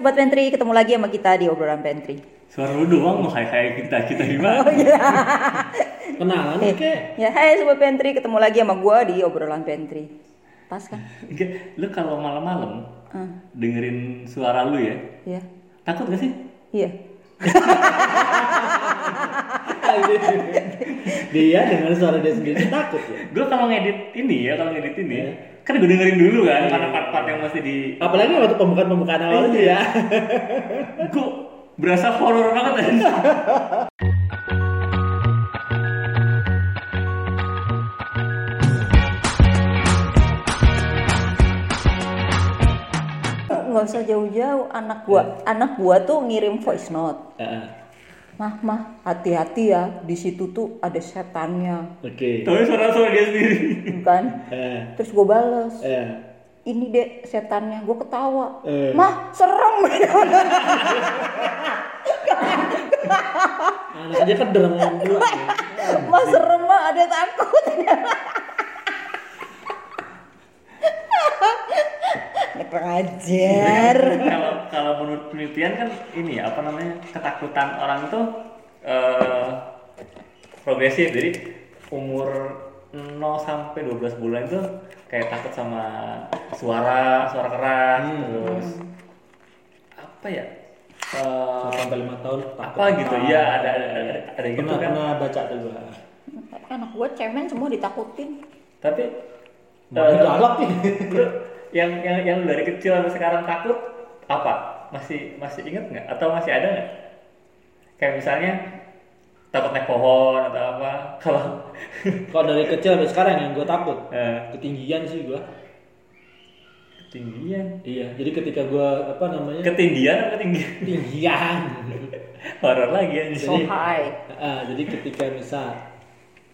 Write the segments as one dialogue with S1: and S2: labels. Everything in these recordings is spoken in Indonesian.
S1: Sobat Pantry, ketemu lagi sama kita di obrolan Pantry.
S2: Suara lu doang mau hai-hai kita kita gimana?
S1: Oh iya.
S3: Kenalan
S1: Eh,
S3: oke.
S1: Ya, hai Sobat Pantry, ketemu lagi sama gua di obrolan Pantry. Pas kan?
S2: Lu kalau malam-malam
S1: Ah,
S2: dengerin suara lu ya,
S1: iya.
S2: takut gak sih?
S1: Iya.
S3: dia dengan suara dia sendiri takut ya.
S2: Gue kalau ngedit ini ya, kalau ngedit ini, kan gue dengerin dulu kan, mana part-part yang masih di,
S3: Apalagi waktu pembukaan-pembukaan awal itu ya.
S2: gue berasa horor banget kan.
S1: Nggak usah jauh-jauh, anak gua, anak gua tuh ngirim voice note.
S3: Heeh.
S1: Mah, mah, hati-hati ya, di situ tuh ada setannya,
S3: Oke.
S2: Tapi suara-suara dia sendiri.
S1: kan?
S3: Eh.
S1: Terus gua bales,
S3: Eh.
S1: ini dek setannya, gua ketawa.
S3: Eh.
S1: Mah, serem.
S3: Anak aja kedereng dulu.
S1: Mah serem mah, ada takut. Kurang ajar.
S2: Kalau kalau menurut penelitian kan ini ya, apa namanya ketakutan orang itu eh, progresif. Jadi umur 0 sampai 12 bulan itu kayak takut sama suara, suara keras,
S3: Hmm.
S2: terus apa ya? eh,
S3: sampai lima tahun takut.
S2: apa gitu ya ada ada ada, ada gitu
S3: Pernah
S2: kan
S3: pernah baca tuh gua.
S1: Anak gua cemen semua ditakutin.
S2: tapi
S3: Makin
S2: eh,
S3: galak nih.
S2: yang yang yang lu dari kecil sampai sekarang takut apa masih masih inget nggak atau masih ada nggak kayak misalnya takut naik pohon atau apa kalau
S3: Kalau dari kecil sampai sekarang yang gue takut
S2: eh,
S3: ketinggian sih gua.
S2: ketinggian
S3: Iya. Jadi ketika gua apa namanya
S2: ketinggian atau ketinggian
S3: ketinggian.
S2: horor lagi anjir
S1: So high.
S3: Ah, jadi ketika misal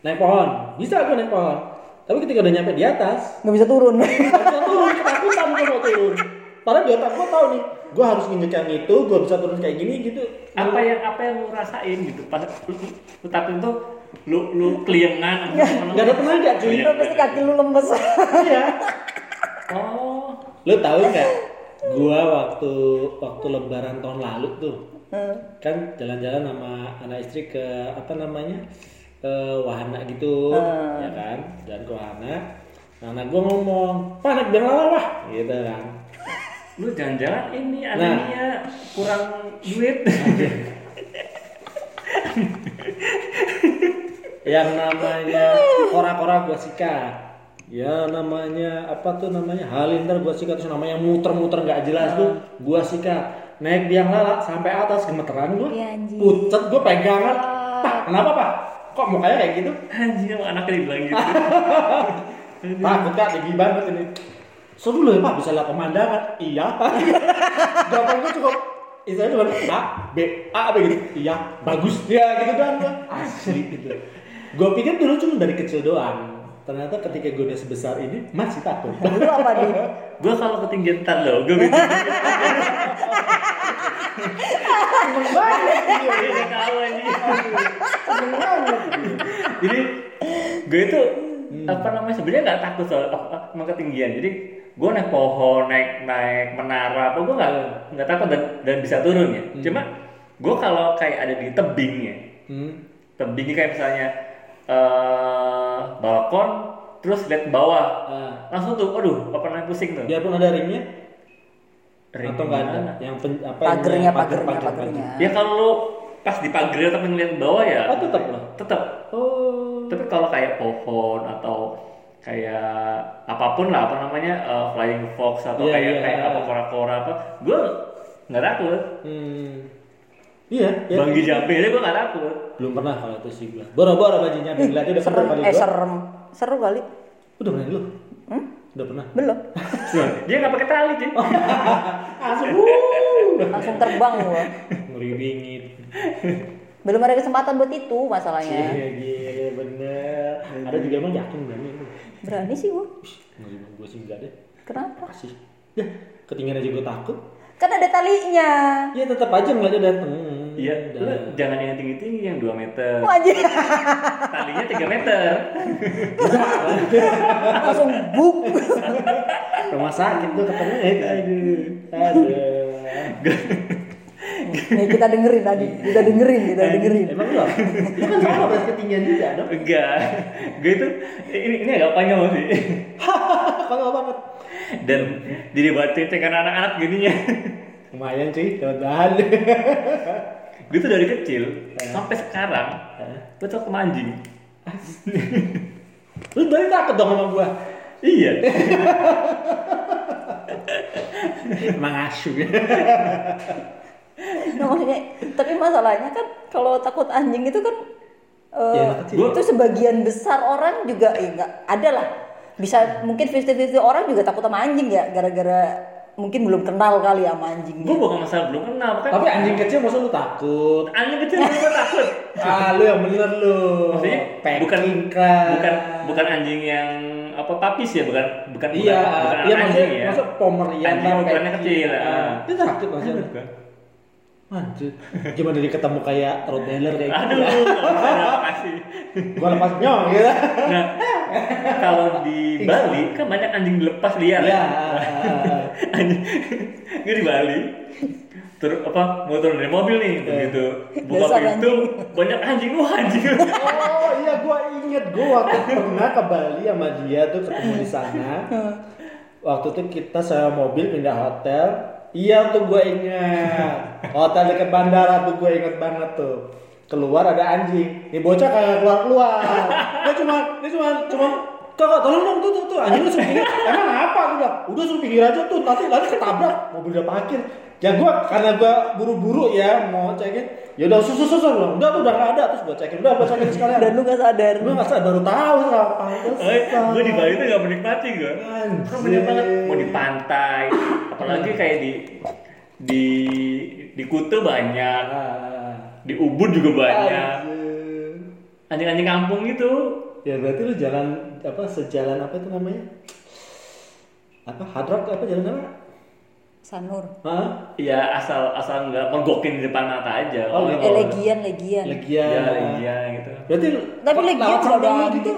S3: naik pohon, bisa gue naik pohon. Tapi ketika udah nyampe di atas,
S1: Nggak bisa turun.
S3: nggak bisa turun, ketakutan gue mau turun. Padahal di otak gue tahu nih, gue harus nginjek yang itu, gue bisa turun kayak gini gitu.
S2: apa yang apa yang lu rasain gitu pas lu, lu, lu takut itu lu lu keliengan
S3: Nggak ada tenaga cuy.
S2: Iya.
S1: Terus pasti kaki lu lemes.
S3: Iya.
S2: oh
S3: Lo tahu nggak? Gua waktu waktu Lebaran tahun lalu tuh, kan jalan-jalan sama anak istri ke apa namanya ke wahana gitu, ya kan? Jalan ke wahana. Nah, anak gue ngomong, pak naik biang lala wah, gitu kan.
S2: lu jangan-jangan ini
S3: Nah.
S2: adanya kurang duit.
S3: Yang namanya kora-kora gua sikat. Ya namanya apa tuh namanya? Halinder gua sikat terus namanya muter-muter nggak jelas tuh gua sikat. Naik biang lala sampai atas gemeteran gua.
S1: Iya,
S3: pucet gua pegangan. Pak kenapa pak kok mukanya kayak gitu
S2: sama anaknya dibilang gitu
S3: takut kak tinggi banget ini seru loh ya pak bisa lihat pemandangan iya jawaban gua cukup Istilahnya cuma A, B, A, B gitu. Iya, bagus. Ya gitu doang. Asli gitu. Gua pikir dulu cuma dari kecil doang. Ternyata ketika gue udah sebesar ini masih takut.
S1: Lu apa nih?
S2: gue kalau ketinggian tar lo gue gitu
S3: Seneng banget.
S2: Jadi gue itu apa namanya sebenarnya nggak takut soal sama ketinggian. Jadi gue naik pohon naik naik menara apa gue nggak nggak takut dan dan bisa turun ya. Cuma gue kalau kayak ada di tebing ya
S3: Hmm.
S2: tebing kayak misalnya eh balkon terus lihat ke bawah
S3: Ah,
S2: langsung tuh aduh apa namanya pusing tuh.
S3: Biarpun ada ringnya
S2: Ring
S3: atau nggak ada yang pen, apa
S1: Pagernya,
S3: yang pagar,
S1: pagernya,
S3: pagar,
S1: pagernya.
S2: ya kalau lu pas di pagar tapi ngeliat bawah ya
S3: Oh, tetep loh.
S2: tetap
S3: Oh.
S2: tapi kalau kayak pohon atau kayak apa pun lah apa namanya uh, flying fox atau
S3: Iya,
S2: kayak
S3: iya.
S2: kayak apa kora-kora apa gue nggak takut
S3: Hmm. Iya, ya.
S2: banggi jumping aja gue nggak takut
S3: Belum pernah kalau itu sih gua. Boro-boro bajunya ngeliatnya udah pernah
S1: Serem,
S3: kali
S1: eh serem. Seru kali.
S3: Udah pernah lu?
S1: Hmm?
S3: Udah pernah.
S1: Belum.
S2: dia nggak pakai tali cuy
S3: Langsung wuh.
S1: Langsung terbang gua.
S3: Ngeri bingit.
S1: Belum ada kesempatan buat itu masalahnya.
S3: Iya, iya, bener. Ada juga emang yakin berani lu.
S1: Berani sih gua.
S3: Ngeri gue sih enggak deh.
S1: Kenapa?
S3: Kasih. Ya, ketinggian aja gue takut.
S1: Kan ada talinya.
S3: Ya tetap aja ngeliatnya dateng.
S2: iya jangan yang tinggi tinggi yang 2 meter
S1: Wah, anjir.
S2: talinya 3 meter
S1: Langsung buk.
S3: Rumah sakit tuh ketemu. Eh, aduh. Aduh.
S1: Nih kita dengerin tadi, kita dengerin, kita dengerin.
S3: Emang lu? Lu kan sama berarti ketinggian juga dong.
S2: enggak gue itu ini ini agak panjang sih
S3: Kalau banget.
S2: Dan didebatin dengan anak-anak gininya
S3: Lumayan sih, dapat bahan.
S2: gue tuh dari kecil sampai sekarang gue tuh sama anjing
S3: Lu dari takut dong sama gua.
S2: iya
S3: Emang asu ya.
S1: Nah, maksudnya, tapi masalahnya kan kalau takut anjing itu kan eh,
S3: Ya,
S1: itu sebagian besar orang juga eh, enggak ada lah. Bisa mungkin 50-50 orang juga takut sama anjing ya gara-gara mungkin belum kenal kali sama anjingnya.
S2: gue bukan masalah belum kenal kan
S3: Tapi anjing kecil masa lu takut?
S2: anjing kecil gue takut
S3: Ah, lu yang bener lu.
S2: maksudnya bukan
S3: kan.
S2: bukan bukan anjing yang apa papis ya bukan bukan
S3: Iya,
S2: bukan, bukan
S3: iya maksudnya,
S2: anjing ya
S3: maksud pomerian
S2: Anjing ukurannya
S3: packing.
S2: kecil,
S3: Ah,
S2: ah.
S3: Dia takut maksudnya.
S2: Bukan.
S3: Anjir. Gimana dia ketemu kayak Rottweiler kayak gitu?
S2: aduh terima kasih
S3: Gua lepas nyong gitu.
S2: nah kalau di Bali kan banyak anjing dilepas liar
S3: Iya.
S2: ya anjing gue di Bali terus apa turun dari mobil nih begitu buka pintu banyak anjing wah anjing
S3: Oh iya gua inget gua waktu pernah ke Bali sama dia tuh ketemu di sana. Waktu itu kita sewa mobil pindah hotel. Iya tuh gue ingat. Hotel dekat bandara tuh gue inget banget tuh. Keluar ada anjing. Ini bocah kagak keluar keluar. Dia cuma dia cuma cuma kakak tolong dong tuh tuh tuh anjing lu suruh pinggir. Emang apa? Gue bilang udah suruh pinggir aja tuh nanti nanti ketabrak mobil udah parkir. Ya gue karena gue buru-buru ya mau cekin. Ya udah susu susu bilang udah tuh udah nggak ada terus gue cekin udah gue cekin sekalian.
S1: Dan lu gak sadar.
S3: Gue nggak sadar baru tahu sekarang.
S2: gue di Bali tuh gak menikmati gue
S3: Anjir.
S2: kan banyak banget mau di pantai apalagi kayak di di di Kuta banyak
S3: Ah.
S2: Di Ubud juga banyak anjing-anjing kampung gitu
S3: Ya berarti lu jalan apa sejalan apa itu namanya? Apa hard rock apa jalan apa?
S1: Sanur.
S3: Hah?
S2: ya asal asal nggak menggokin di depan mata aja
S3: Oh,
S2: Oh,
S3: gitu.
S1: Eh, legian, legian.
S3: Legian.
S2: ya iya gitu
S3: Berarti
S1: Tapi legian ada
S3: lu
S1: gitu.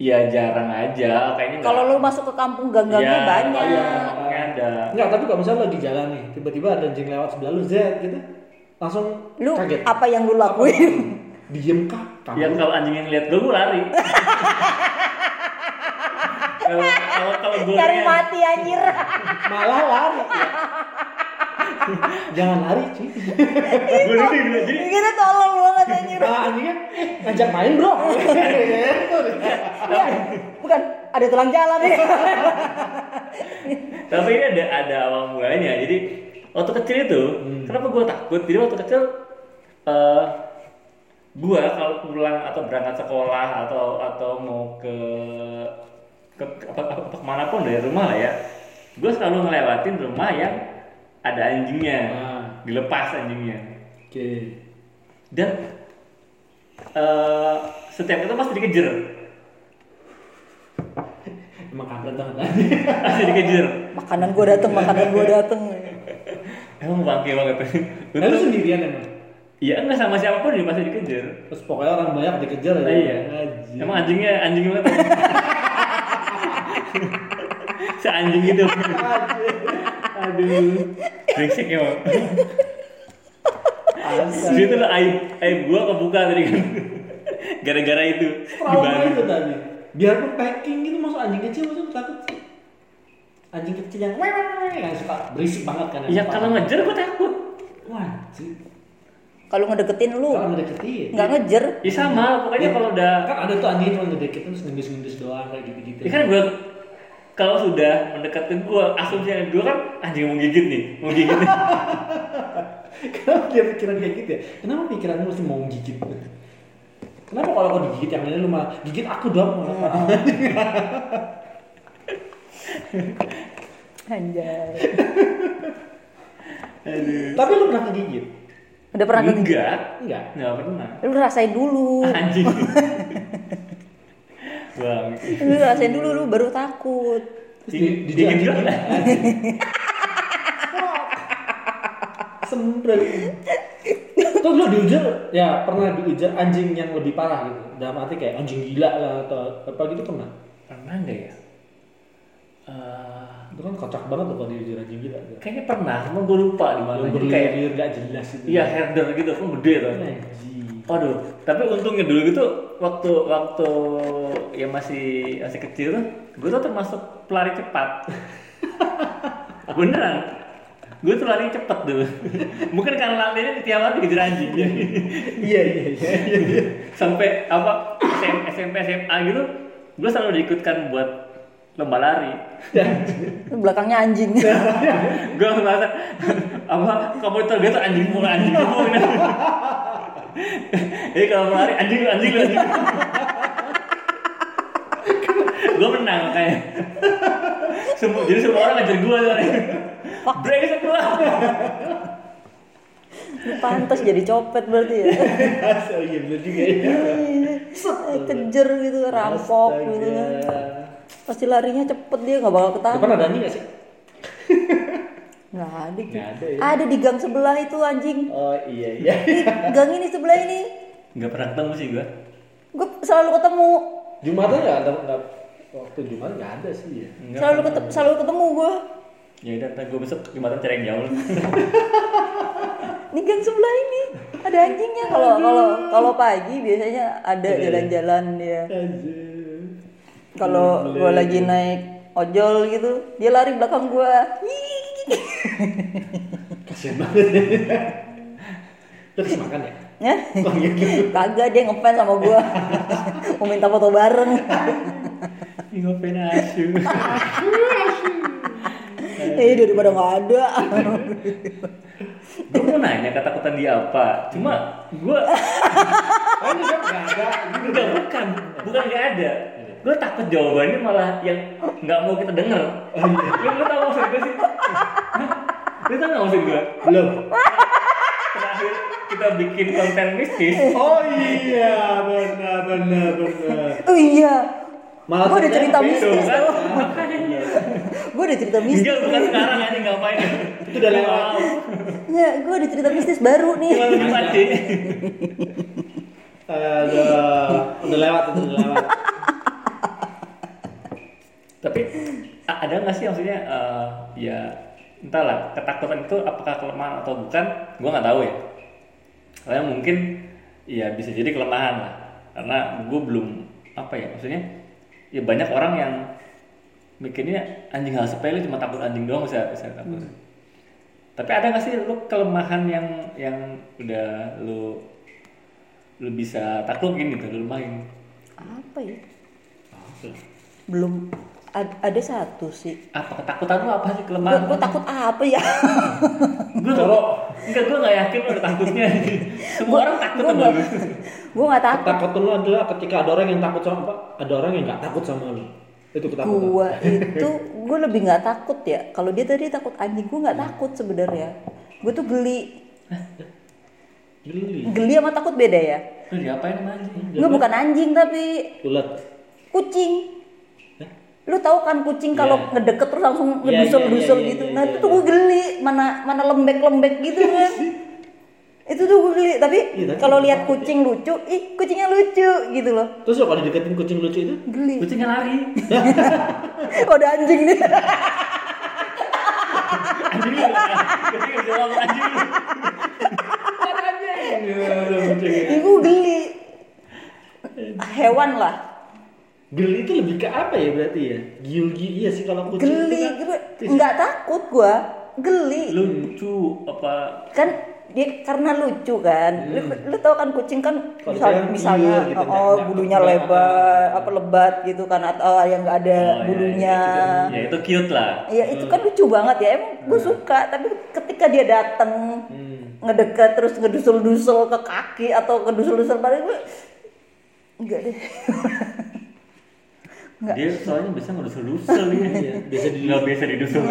S2: ya jarang aja kayaknya
S1: Kalau lu masuk ke kampung gang-gangnya
S2: Ya,
S1: banyak.
S2: iya, nggak ada
S3: Enggak, tapi kalau misalnya lagi jalan nih, tiba-tiba ada anjing lewat sebelah lu Z gitu. Langsung
S1: Lu
S3: kaget.
S1: apa yang lu lakuin?
S3: Diem kah? Kamu?
S2: ya kalau anjing yang lihat gue gue lari kalau kalau kalau gue
S1: Cari mati anjir.
S3: Malah lari. Jangan lari, cuy.
S2: gue dulu bilang, jadi
S1: Kita tolong banget anjir.
S3: Nah, anjingnya ngajak main, Bro.
S1: Ya, bukan ada tulang jalan ya.
S2: tapi ini ada ada awal mulanya jadi waktu kecil itu kenapa gue takut jadi waktu kecil eh gue kalau pulang atau berangkat sekolah atau atau mau ke ke apa, apa, apa ke mana pun dari rumah lah ya gue selalu ngelewatin rumah yang ada anjingnya
S3: Ah.
S2: dilepas anjingnya
S3: Oke.
S2: dan eh setiap itu pasti dikejar
S3: Emang kampret banget.
S2: pasti dikejar
S1: Makanan gua dateng, makanan gua dateng.
S2: Emang bangke banget
S3: Nah, lu sendirian emang.
S2: Iya enggak sama siapa pun dia pasti dikejar.
S3: Terus pokoknya orang banyak dikejar.
S2: Ah, iya.
S3: Anjing.
S2: Emang anjingnya anjing banget. Seanjing itu. Aduh. Brengsek ya, Bang.
S3: Asal.
S2: Jadi itu lah aib aib gua kebuka tadi kan. Gara-gara itu di
S3: Trauma itu tadi. Biarpun packing gitu masuk anjing kecil masuk takut sih. Anjing kecil yang yang suka berisik banget kan.
S2: Ya kalau ngejar gua takut.
S3: Wah, anjing.
S1: Kalau ngedeketin lu
S3: Kalau ngedeketin.
S1: nggak ngejer.
S2: Ya sama, pokoknya kalau udah
S3: kan ada tuh anjing cuma ngedeketin terus ngendus-ngendus doang kayak gitu-gitu.
S2: Ya kan gua kalau sudah mendekat ke gua, asumsinya gua kan anjing mau gigit nih, mau gigit nih.
S3: Kenapa dia pikiran kayak gitu ya? Kenapa pikiranmu mesti mau gigit? Kenapa kalau kau digigit yang lain lu malah gigit aku dong? Malah.
S1: Anjay.
S3: Tapi lu pernah kegigit?
S1: Udah pernah kegigit?
S2: Enggak,
S3: Enggak.
S2: enggak pernah.
S1: Lu rasain dulu.
S2: Anjing. Bang.
S1: Lu rasain dulu lu baru takut.
S3: Di, di,
S2: gua.
S3: Sempret. Terus lu diujar, ya pernah diujar anjing yang lebih parah gitu. Dalam arti kayak anjing gila lah atau apa gitu pernah?
S2: Pernah enggak ya? Eh,
S3: Itu kan kocak banget tuh kalau dijujur anjing gila.
S2: Kayaknya pernah, cuma gue lupa di mana. Jadi kayak
S3: gak jelas itu.
S2: iya herder gitu, kan gede tuh. Waduh, tapi untungnya dulu gitu waktu waktu ya masih masih kecil tuh, gue tuh termasuk pelari cepat. Beneran. Gue tuh lari cepet dulu. Mungkin karena larinya tiap hari dikejar anjing.
S3: Iya iya iya. iya.
S2: Sampai apa SM, SMP SMA gitu, gue selalu diikutkan buat lomba lari.
S1: Belakangnya anjing.
S2: gue merasa apa kamu itu tuh anjing mulu anjing mulu jadi kalau lari anjing lu anjing lu anjing gue menang kayak semua jadi semua orang ngajar gue tuh break semua
S1: Lu pantas jadi copet berarti ya.
S3: Oh iya bener juga ya.
S1: Eh, Kejar gitu, rampok gitu kan. Pasti larinya cepet dia nggak bakal
S3: Depan
S1: ketahuan.
S3: ada anjing gak sih?
S1: Nggak ada.
S3: Nggak ada ya.
S1: Ada di gang sebelah itu anjing.
S3: Oh iya iya.
S1: Di gang ini sebelah ini.
S2: nggak pernah ketemu sih gue
S1: Gue selalu ketemu.
S3: Jumatan nggak ada nggak waktu Jumat nggak ada sih ya.
S1: Selalu ketemu, selalu ketemu gue.
S2: ya udah ntar gue besok jumatan cari yang jauh
S1: Di gang sebelah ini ada anjingnya. Kalau kalau kalau pagi biasanya ada jalan-jalan dia.
S3: Anjir.
S1: Kalau gue lagi naik ojol gitu, dia lari belakang gue.
S3: Kasian banget. Terus makan ya?
S1: Ya?
S3: Oh gitu.
S1: Kagak dia ngefans sama gua. Mau minta foto bareng.
S2: Ngapain asu
S1: Eh daripada nggak ada.
S2: gue mau nanya ketakutan dia apa cuma gue
S3: Oh ini kan nggak ada.
S2: enggak bukan bukan nggak ada gue takut jawabannya malah yang nggak mau kita denger lu lu tau maksud gue sih lu tau nggak maksud gue
S3: Belum.
S2: terakhir kita bikin konten mistis
S3: Oh iya benar benar benar.
S1: Oh iya.
S3: Malah
S1: Gua udah cerita mistis
S2: kan?
S1: Gua udah cerita mistis.
S2: enggak bukan sekarang aja ngapain
S3: Itu udah lewat.
S1: Ya, gua udah cerita mistis baru nih.
S3: udah lewat udah lewat.
S2: Tapi ada nggak sih maksudnya eh, ya entahlah ketakutan itu apakah kelemahan atau bukan gue nggak tahu ya. Karena mungkin ya bisa jadi kelemahan lah. Karena gue belum apa ya maksudnya ya banyak orang yang mikirnya anjing hal sepele cuma takut anjing doang bisa bisa takut. Tapi ada nggak sih lu kelemahan yang yang udah lu lu bisa taklukin gitu lu main
S1: Apa ya? Belum ada satu sih.
S2: apa ketakutan lu apa sih
S1: Gua,
S2: kelemahan
S1: gua takut apa ya?
S2: gue kalau enggak gue nggak yakin ada takutnya semua orang takut
S1: gua
S2: sama
S1: nggak-
S2: lu
S1: gua nggak takut.
S3: Ketakutan lu adalah ketika ada orang yang takut sama apa? Ada orang yang nggak takut sama lu. Itu ketakutan.
S1: Gua itu gua lebih nggak takut ya. Kalau dia tadi takut anjing, gua nggak takut sebenarnya. Gua tuh geli.
S3: Geli.
S1: Geli sama takut beda ya.
S2: lu diapain sama anjing
S1: Gua bukan anjing tapi
S3: Ulat.
S1: kucing. Lu tahu kan kucing kalau
S3: Iya.
S1: ngedeket terus langsung
S3: Iya,
S1: ngedusel-dusel
S3: iya, iya,
S1: gitu.
S3: iya,
S1: nah,
S3: iya,
S1: itu tuh
S3: iya.
S1: gue geli. Mana mana lembek-lembek gitu kan. itu tuh gue geli. Tapi
S3: tapi
S1: kalau lihat kucing lucu, ih kucingnya lucu gitu loh.
S3: Terus lo kalau dideketin kucing lucu itu?
S1: Geli.
S2: kucingnya lari
S1: Oh, ada anjing nih.
S2: anjing lu kucing bisa ngomong anjing lu
S1: Ih, gue geli. Hewan lah.
S3: Geli itu lebih ke apa ya berarti ya? Gil-gil iya sih kalau kucing
S1: Geli
S3: itu kan.
S1: nggak takut gua. Geli.
S2: lucu apa
S1: kan dia karena lucu kan lu, lu tau kan kucing kan
S3: dia
S1: misalnya
S3: liar gitu,
S1: oh bulunya lebar
S3: apa.
S1: apa lebat gitu kan atau yang nggak ada
S2: Oh, ya,
S1: bulunya
S2: ya itu cute lah
S1: ya itu kan lucu banget ya emang gue suka tapi ketika dia datang
S3: Hmm.
S1: ngedekat terus ngedusul-dusul ke kaki atau ngedusul-dusul pada gue enggak deh Nggak.
S2: dia soalnya bisa ngedusel-dusel dia
S3: Iya, biasa di-
S2: nggak biasa didusel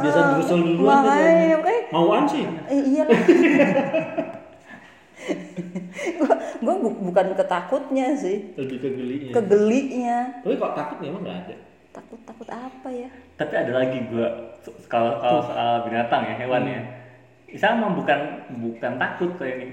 S3: Biasa drusel duluan tuh
S1: Makanya, makanya.
S3: Mauan sih.
S1: Eh, iyalah. gua, gua bu- bukan ketakutnya sih,
S3: Lebih ke gelinya.
S1: kegelinya.
S3: Tapi kok takut memang nggak ada.
S1: Takut takut apa ya?
S2: tapi ada lagi so- kalau kalau soal binatang ya hewannya sama bukan bukan takut kayak ini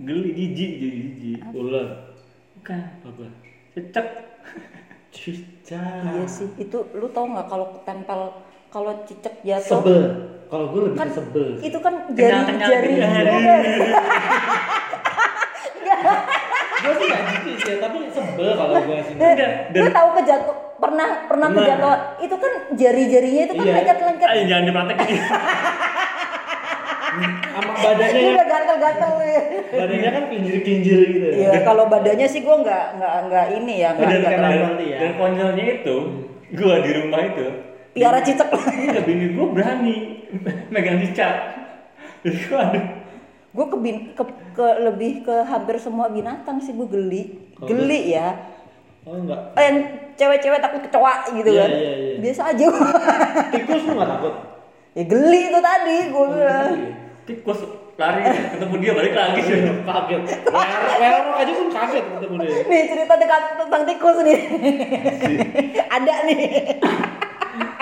S2: geli jijik jadi jijik
S3: Ular.
S2: bukan
S3: Apa?
S2: cecek
S3: Cicak.
S1: Iya sih, itu lu tau nggak kalau ketempel kalau cicak jatuh
S3: Sebel. Kalau gue lebih
S1: kan
S3: sebel.
S1: itu kan jari
S2: Kenyal-kenyal
S1: jari
S2: gitu.
S3: Gue sih gak gitu sih, tapi sebel kalau gue sih.
S2: Enggak,
S1: Gue
S2: dan-
S1: tahu kejatuh pernah pernah kejatuhan itu kan jari-jarinya itu kan
S3: Iya.
S1: lengket-lengket.
S2: Ayo jangan dipraktekin.
S3: Sama badannya
S1: Ini
S3: yang
S1: udah gatel-gatel ya.
S3: badannya kan kinjir-kinjir gitu.
S1: Iya, kalau badannya sih gue nggak nggak nggak ini ya, nggak
S3: Dan
S1: nggak
S3: berarti ya.
S2: Dan konyolnya itu, gua di rumah itu,
S1: Piara cicak.
S2: iya bini gua berani megang cicak. Jadi gua aduh.
S1: gue ke, bin- ke, ke lebih ke hampir semua binatang sih gue geli,
S3: Oh,
S1: geli ya.
S3: Oh enggak.
S1: Eh, yang cewek-cewek takut kecoa gitu
S3: Iya,
S1: kan.
S3: iya, iya.
S1: Biasa aja.
S3: Tikus lu gak takut?
S1: ya geli itu tadi gue bilang.
S2: Tikus lari ketemu dia balik lagi sih.
S3: Kaget. Werok aja pun kaget ketemu dia.
S1: Nih cerita dekat tentang tikus nih. Ada nih.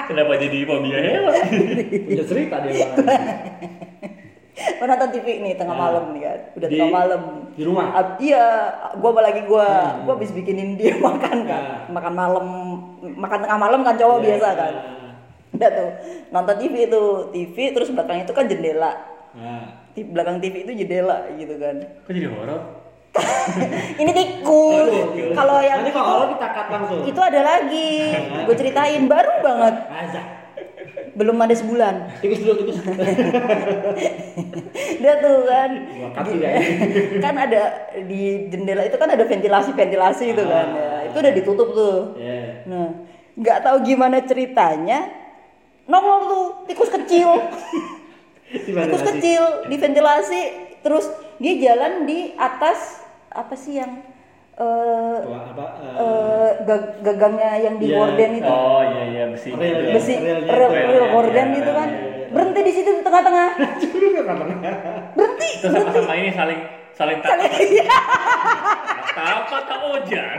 S2: Kenapa jadi fobia hewan?
S3: Punya cerita dia Bang.
S1: Mau nonton TV nih tengah
S3: Nah.
S1: malam nih kan. Udah
S3: Di-
S1: tengah malam.
S3: di rumah?
S1: Ah, iya, gua lagi gua, gua habis bikinin dia makan kan.
S3: Nah.
S1: Makan malam, makan tengah malam kan cowok
S3: Iya,
S1: biasa kan. Udah tuh, nonton TV itu, TV terus belakang itu kan jendela.
S3: Nah.
S1: Di belakang TV itu jendela gitu kan.
S2: Kok jadi horor?
S1: Ini tikus. Kalau yang
S3: Nanti kalau kita cut langsung.
S1: itu ada lagi. Gue ceritain baru banget.
S3: Azak.
S1: Belum ada sebulan.
S3: Tikus dulu tikus.
S1: Udah tuh kan.
S3: Ya.
S1: kan ada di jendela itu kan ada ventilasi-ventilasi itu kan. Ya, itu udah ditutup tuh.
S3: Iya.
S1: Nah, nggak tahu gimana ceritanya. Nongol tuh tikus kecil. Tikus kecil di ventilasi terus dia jalan di atas apa sih yang eh
S3: apa? eh,
S1: eh, gag- gagangnya yang di
S3: Iya.
S1: gorden itu.
S2: Oh iya iya besi.
S3: Rel,
S2: ya.
S1: besi
S3: relnya
S1: rel,
S3: itu ya.
S1: rel gorden
S2: Iya,
S1: itu kan
S2: iya, iya.
S1: berhenti di situ di tengah-tengah berhenti
S2: Terus sama-sama ini saling saling tak
S1: Iya.
S2: apa tak ojan.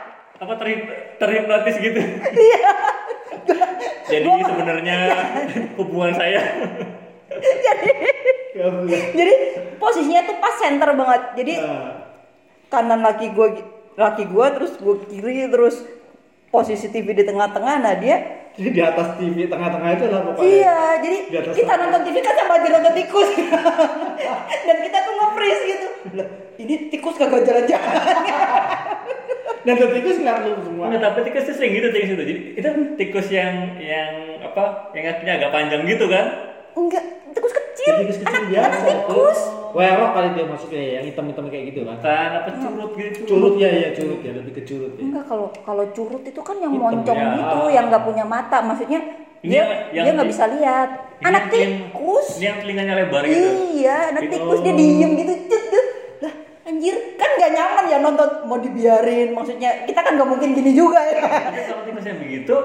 S2: Ter- apa terhip, terhipnotis gitu.
S1: Iya.
S2: Jadi sebenarnya hubungan saya
S3: Ya Allah.
S1: jadi posisinya tuh pas center banget jadi
S3: Ah.
S1: kanan laki gue laki gue terus gue kiri terus posisi TV di tengah-tengah nah dia
S3: Jadi di atas TV tengah-tengah itu lah pokoknya.
S1: iya jadi
S3: Di atas
S1: kita
S3: sana.
S1: nonton TV kan sama nonton tikus dan kita tuh nge-freeze gitu ini tikus kagak jalan-jalan
S3: Dan tuh tikus nggak lu semua.
S2: Enggak, tapi tikus itu sering gitu tikus itu. Jadi itu tikus yang yang apa? Yang kakinya agak panjang gitu kan?
S1: enggak tikus kecil,
S3: Tikus kecil
S1: anak,
S3: biasa.
S1: anak tikus
S3: Werok kali dia maksudnya ya, yang hitam-hitam kayak gitu kan.
S2: Bukan apa curut gitu.
S3: Curut ya ya curut ya lebih ke curut ya.
S1: enggak kalau kalau curut itu kan yang
S2: Hitam,
S1: moncong
S2: ya.
S1: gitu yang nggak punya mata maksudnya
S2: Ini
S1: dia
S2: yang-
S1: dia nggak bisa lihat anak tikus
S2: Ini yang telinganya lebar gitu.
S1: Iya, anak tikus dia diem gitu, cet, cet. Anjir, kan gak nyaman ya nonton mau dibiarin. Maksudnya kita kan gak mungkin gini juga ya.
S2: Tapi kalau tikus yang begitu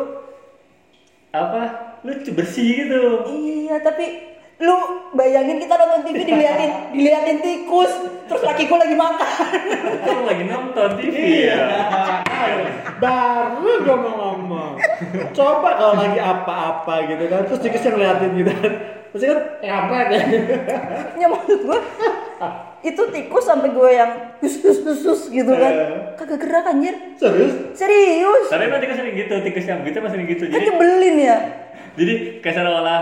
S2: apa? Lucu bersih gitu.
S1: iya, tapi lu bayangin kita nonton TV diliatin diliatin tikus, terus laki gue lagi makan.
S2: Kamu lagi nonton TV ya.
S3: Baru gua mau ngomong. Coba kalau lagi apa-apa gitu kan, terus tikus yang ngeliatin gitu kan. Pasti kan kampret ya.
S1: ya maksud gue itu tikus sampai gue yang sus sus sus sus gitu kan. Kagak gerak anjir.
S3: Serius?
S1: Serius.
S2: Tapi emang tikus sering gitu, tikus yang begitu masih sering gitu.
S1: Kan
S2: Jadi
S1: nyebelin ya.
S2: jadi kayak seolah-olah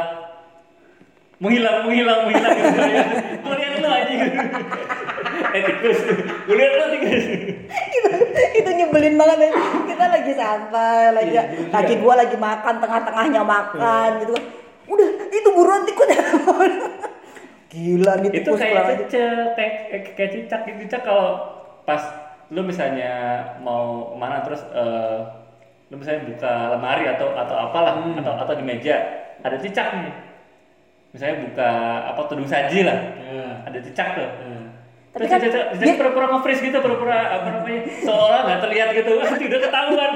S2: menghilang menghilang menghilang gitu ya. Gue lihat lu aja eh tikus gue lihat lu tikus
S1: itu, itu nyebelin banget ya. kita lagi santai lagi
S3: Iya, iya.
S1: laki gua lagi makan tengah-tengnya makan gitu kan udah itu buruan tikusnya gila nih
S2: itu
S1: tikus
S2: kayak cicak kayak kayak, cicak gitu cicak kalau pas lu misalnya mau ke mana terus eh, lu misalnya buka lemari atau atau apalah
S3: Hmm.
S2: atau atau di meja ada cicak nih. Misalnya buka apa tudung saji lah.
S3: Ya.
S2: ada cicak tuh.
S1: Tapi
S2: Terus
S1: kan
S2: cicak
S1: dia
S2: pura-pura nge-freeze gitu pura-pura apa namanya seolah nggak terlihat gitu. Udah ketahuan.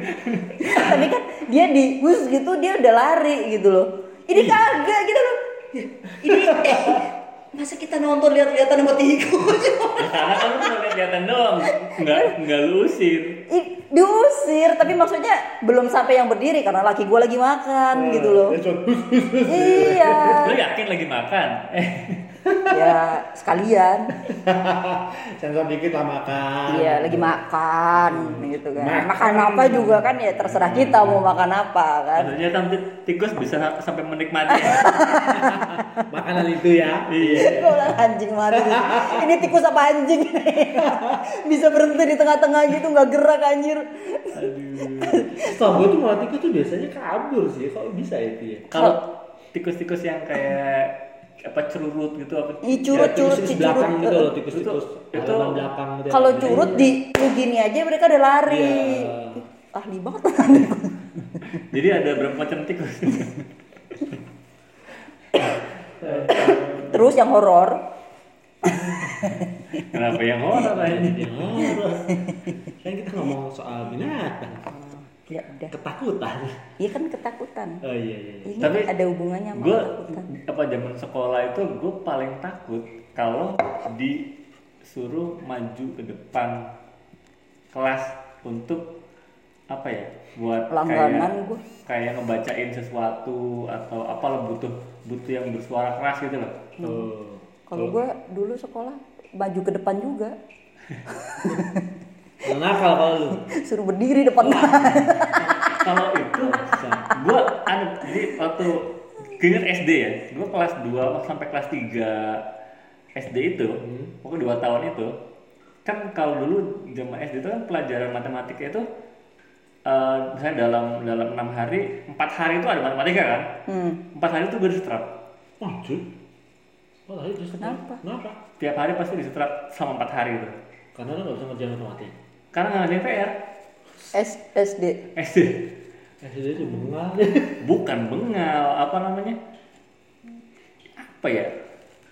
S1: Tapi kan dia di bus gitu dia udah lari gitu loh. Ini kagak gitu loh ini eh, masa kita nonton lihat-lihatan sama tikus
S2: karena kan cuma lihat kelihatan doang. Nggak nggak lu usir
S1: Ih, diusir tapi maksudnya belum sampai yang berdiri karena laki gue lagi makan gitu loh. iya.
S2: Lu yakin lagi makan?
S1: Ya sekalian
S3: Sensor dikit lah makan.
S1: iya lagi makan gitu kan
S3: Makan.
S1: makan apa juga kan ya terserah kita mau makan apa kan
S2: maksudnya kan tikus bisa sampai menikmati.
S3: Makanan itu ya.
S2: Iya.
S1: Bilang, anjing mati ini tikus apa anjing bisa berhenti di tengah-tengah gitu nggak gerak anjir
S3: gue tuh malah tikus tuh biasanya kabur sih. Kok bisa itu ya?
S2: Kalau tikus-tikus yang kayak apa curut gitu apa?
S1: Ih, curut,
S3: Ya,
S1: curut, si
S3: belakang
S1: curut.
S3: gitu loh, tikus-tikus
S2: Itu-
S3: halaman belakang gitu. ya.
S1: kalau curut di lu gini aja mereka udah lari
S3: Iya.
S1: ahli banget
S2: Jadi ada berapa macam tikus?
S1: terus yang horor
S2: Kenapa yang horor aja?
S3: Ya, horor. kan kita ngomong soal binatang,
S1: ya udah
S3: ketakutan.
S1: iya kan ketakutan
S3: Oh iya iya. iya.
S1: ini
S2: Tapi
S1: ada hubungannya sama
S2: Gue
S1: ketakutan
S2: apa zaman sekolah itu gue paling takut kalau disuruh maju ke depan kelas untuk apa ya buat
S1: Langganan
S2: kayak
S1: gua.
S2: kayak ngebacain sesuatu atau apalah butuh butuh yang bersuara keras gitu loh.
S3: Oh.
S1: kalau gue dulu sekolah maju ke depan juga
S3: nakal kalau lu.
S1: suruh berdiri depan
S2: kalau itu gue anu jadi waktu gue SD ya gue kelas 2 sampai kelas 3 SD itu pokoknya dua tahun itu kan kalau dulu zaman SD itu kan pelajaran matematika itu eh, misalnya dalam dalam enam hari empat hari itu ada matematika kan
S1: hmm.
S2: empat hari itu gue disetrap
S3: Wah, cuy. Oh, tadi terus
S1: Kenapa?
S3: Kenapa?
S2: tiap hari pasti disetrap sama empat hari itu
S3: Karena lu nggak bisa ngerjain matematika.
S2: Karena nggak ada PR
S1: S SD
S2: SD
S3: dia tuh bengal.
S2: bukan bengal apa namanya? Apa ya?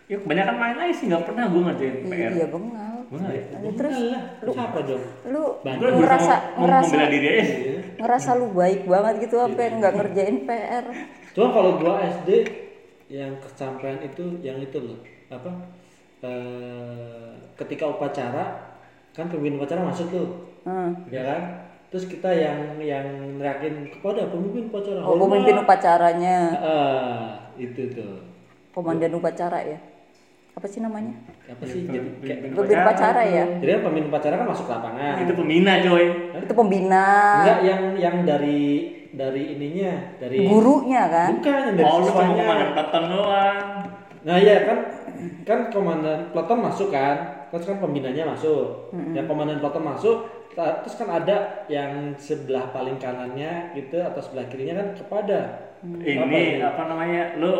S2: Ya kebanyakan main aja sih nggak pernah gue ngerjain PR
S1: iya bengal.
S2: Bengal ya?
S1: Nanti terus.
S3: Bengal lah.
S1: lu
S3: Siapa dong?
S1: lu
S2: gue
S1: ngerasa ngerasa
S2: membela diri aja
S1: ngerasa lu baik banget gitu apa yang nggak ngerjain PR
S3: Cuma kalau gua SD yang kesampaian itu yang itu loh. Apa? Eh, ketika upacara kan pemimpin upacara masuk tuh.
S1: hmm.
S3: Ya kan? Terus kita yang yang nerakin kepada pemimpin upacara.
S1: oh pemimpin upacaranya
S3: Ah, itu tuh.
S1: komandan upacara ya apa sih namanya
S3: Apa sih? Jadi kayak
S1: pemimpin upacara ya
S3: jadi kan pemimpin upacara kan masuk lapangan.
S2: itu pembina coy
S1: itu pembina
S3: Enggak yang yang dari dari ininya, dari
S1: gurunya kan
S3: Bukan yang dari
S2: oh
S3: siswanya.
S2: komandan peleton doang
S3: Nah iya kan kan komandan peleton masuk kan, terus kan pembinanya masuk. Yang komandan peleton masuk, terus kan ada yang sebelah paling kanannya gitu atau sebelah kirinya kan kepada.
S2: ini
S3: Apa
S2: apa namanya lu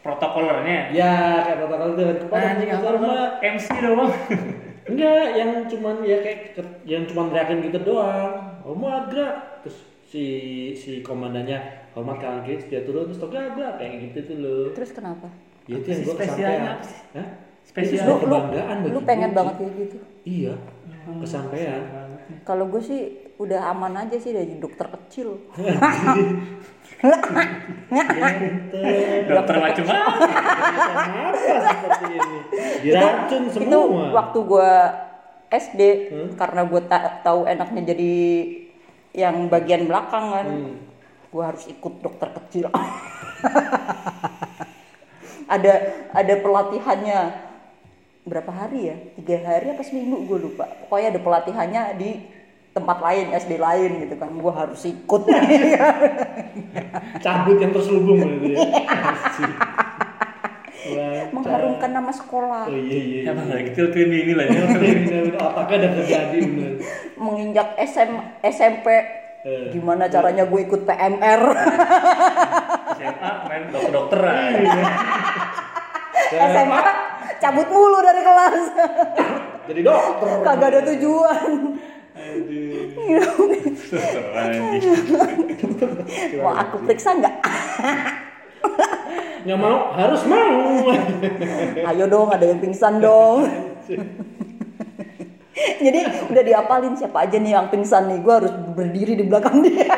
S2: protokolernya
S3: Ya kayak protokol itu kan kepada
S2: anjing lu
S3: hormat.
S2: MC doang
S3: Enggak, yang cuman ya kayak yang cuman teriakin gitu doang. Hormat gerak. Terus si si komandannya hormat kanan kiri dia turun terus toga gerak kayak gitu tuh loh.
S1: terus kenapa
S3: Ya itu yang gue
S2: Spesialnya
S3: kesampaian.
S2: apa sih?
S3: Hah?
S2: Spesial.
S3: Itu
S1: lu lu lu pengen
S3: gue,
S1: banget kayak gitu
S3: Iya, kesampaian.
S1: kalau gue sih udah aman aja sih dari dokter kecil
S2: dokter macam apa
S3: Kenapa seperti ini? Diracun
S1: itu
S3: semua.
S1: waktu gue SD
S3: Hmm?
S1: karena gue tak tahu enaknya jadi yang bagian belakang kan
S3: Hmm.
S1: gue harus ikut dokter kecil ada ada pelatihannya berapa hari ya? Tiga hari apa seminggu gue lupa. Pokoknya ada pelatihannya di tempat lain SD lain gitu kan. Gue harus ikut.
S3: Cabut yang terselubung gitu ya. Wah,
S1: mengharumkan nama sekolah.
S3: Oh iya iya.
S2: ya bang kecil tuh ini ini lah ya.
S3: Apakah ada terjadi benar?
S1: menginjak SM, SMP
S3: Eh.
S1: gimana caranya gue ikut PMR
S2: SMA main dokter dokteran
S1: SMA cabut mulu dari kelas.
S3: Jadi dokter.
S1: kagak ada tujuan. Mau aku periksa nggak?
S3: Nggak mau, harus mau.
S1: ayo dong ada yang pingsan dong. Jadi udah diapalin siapa aja nih yang pingsan nih? Gue harus berdiri di belakang dia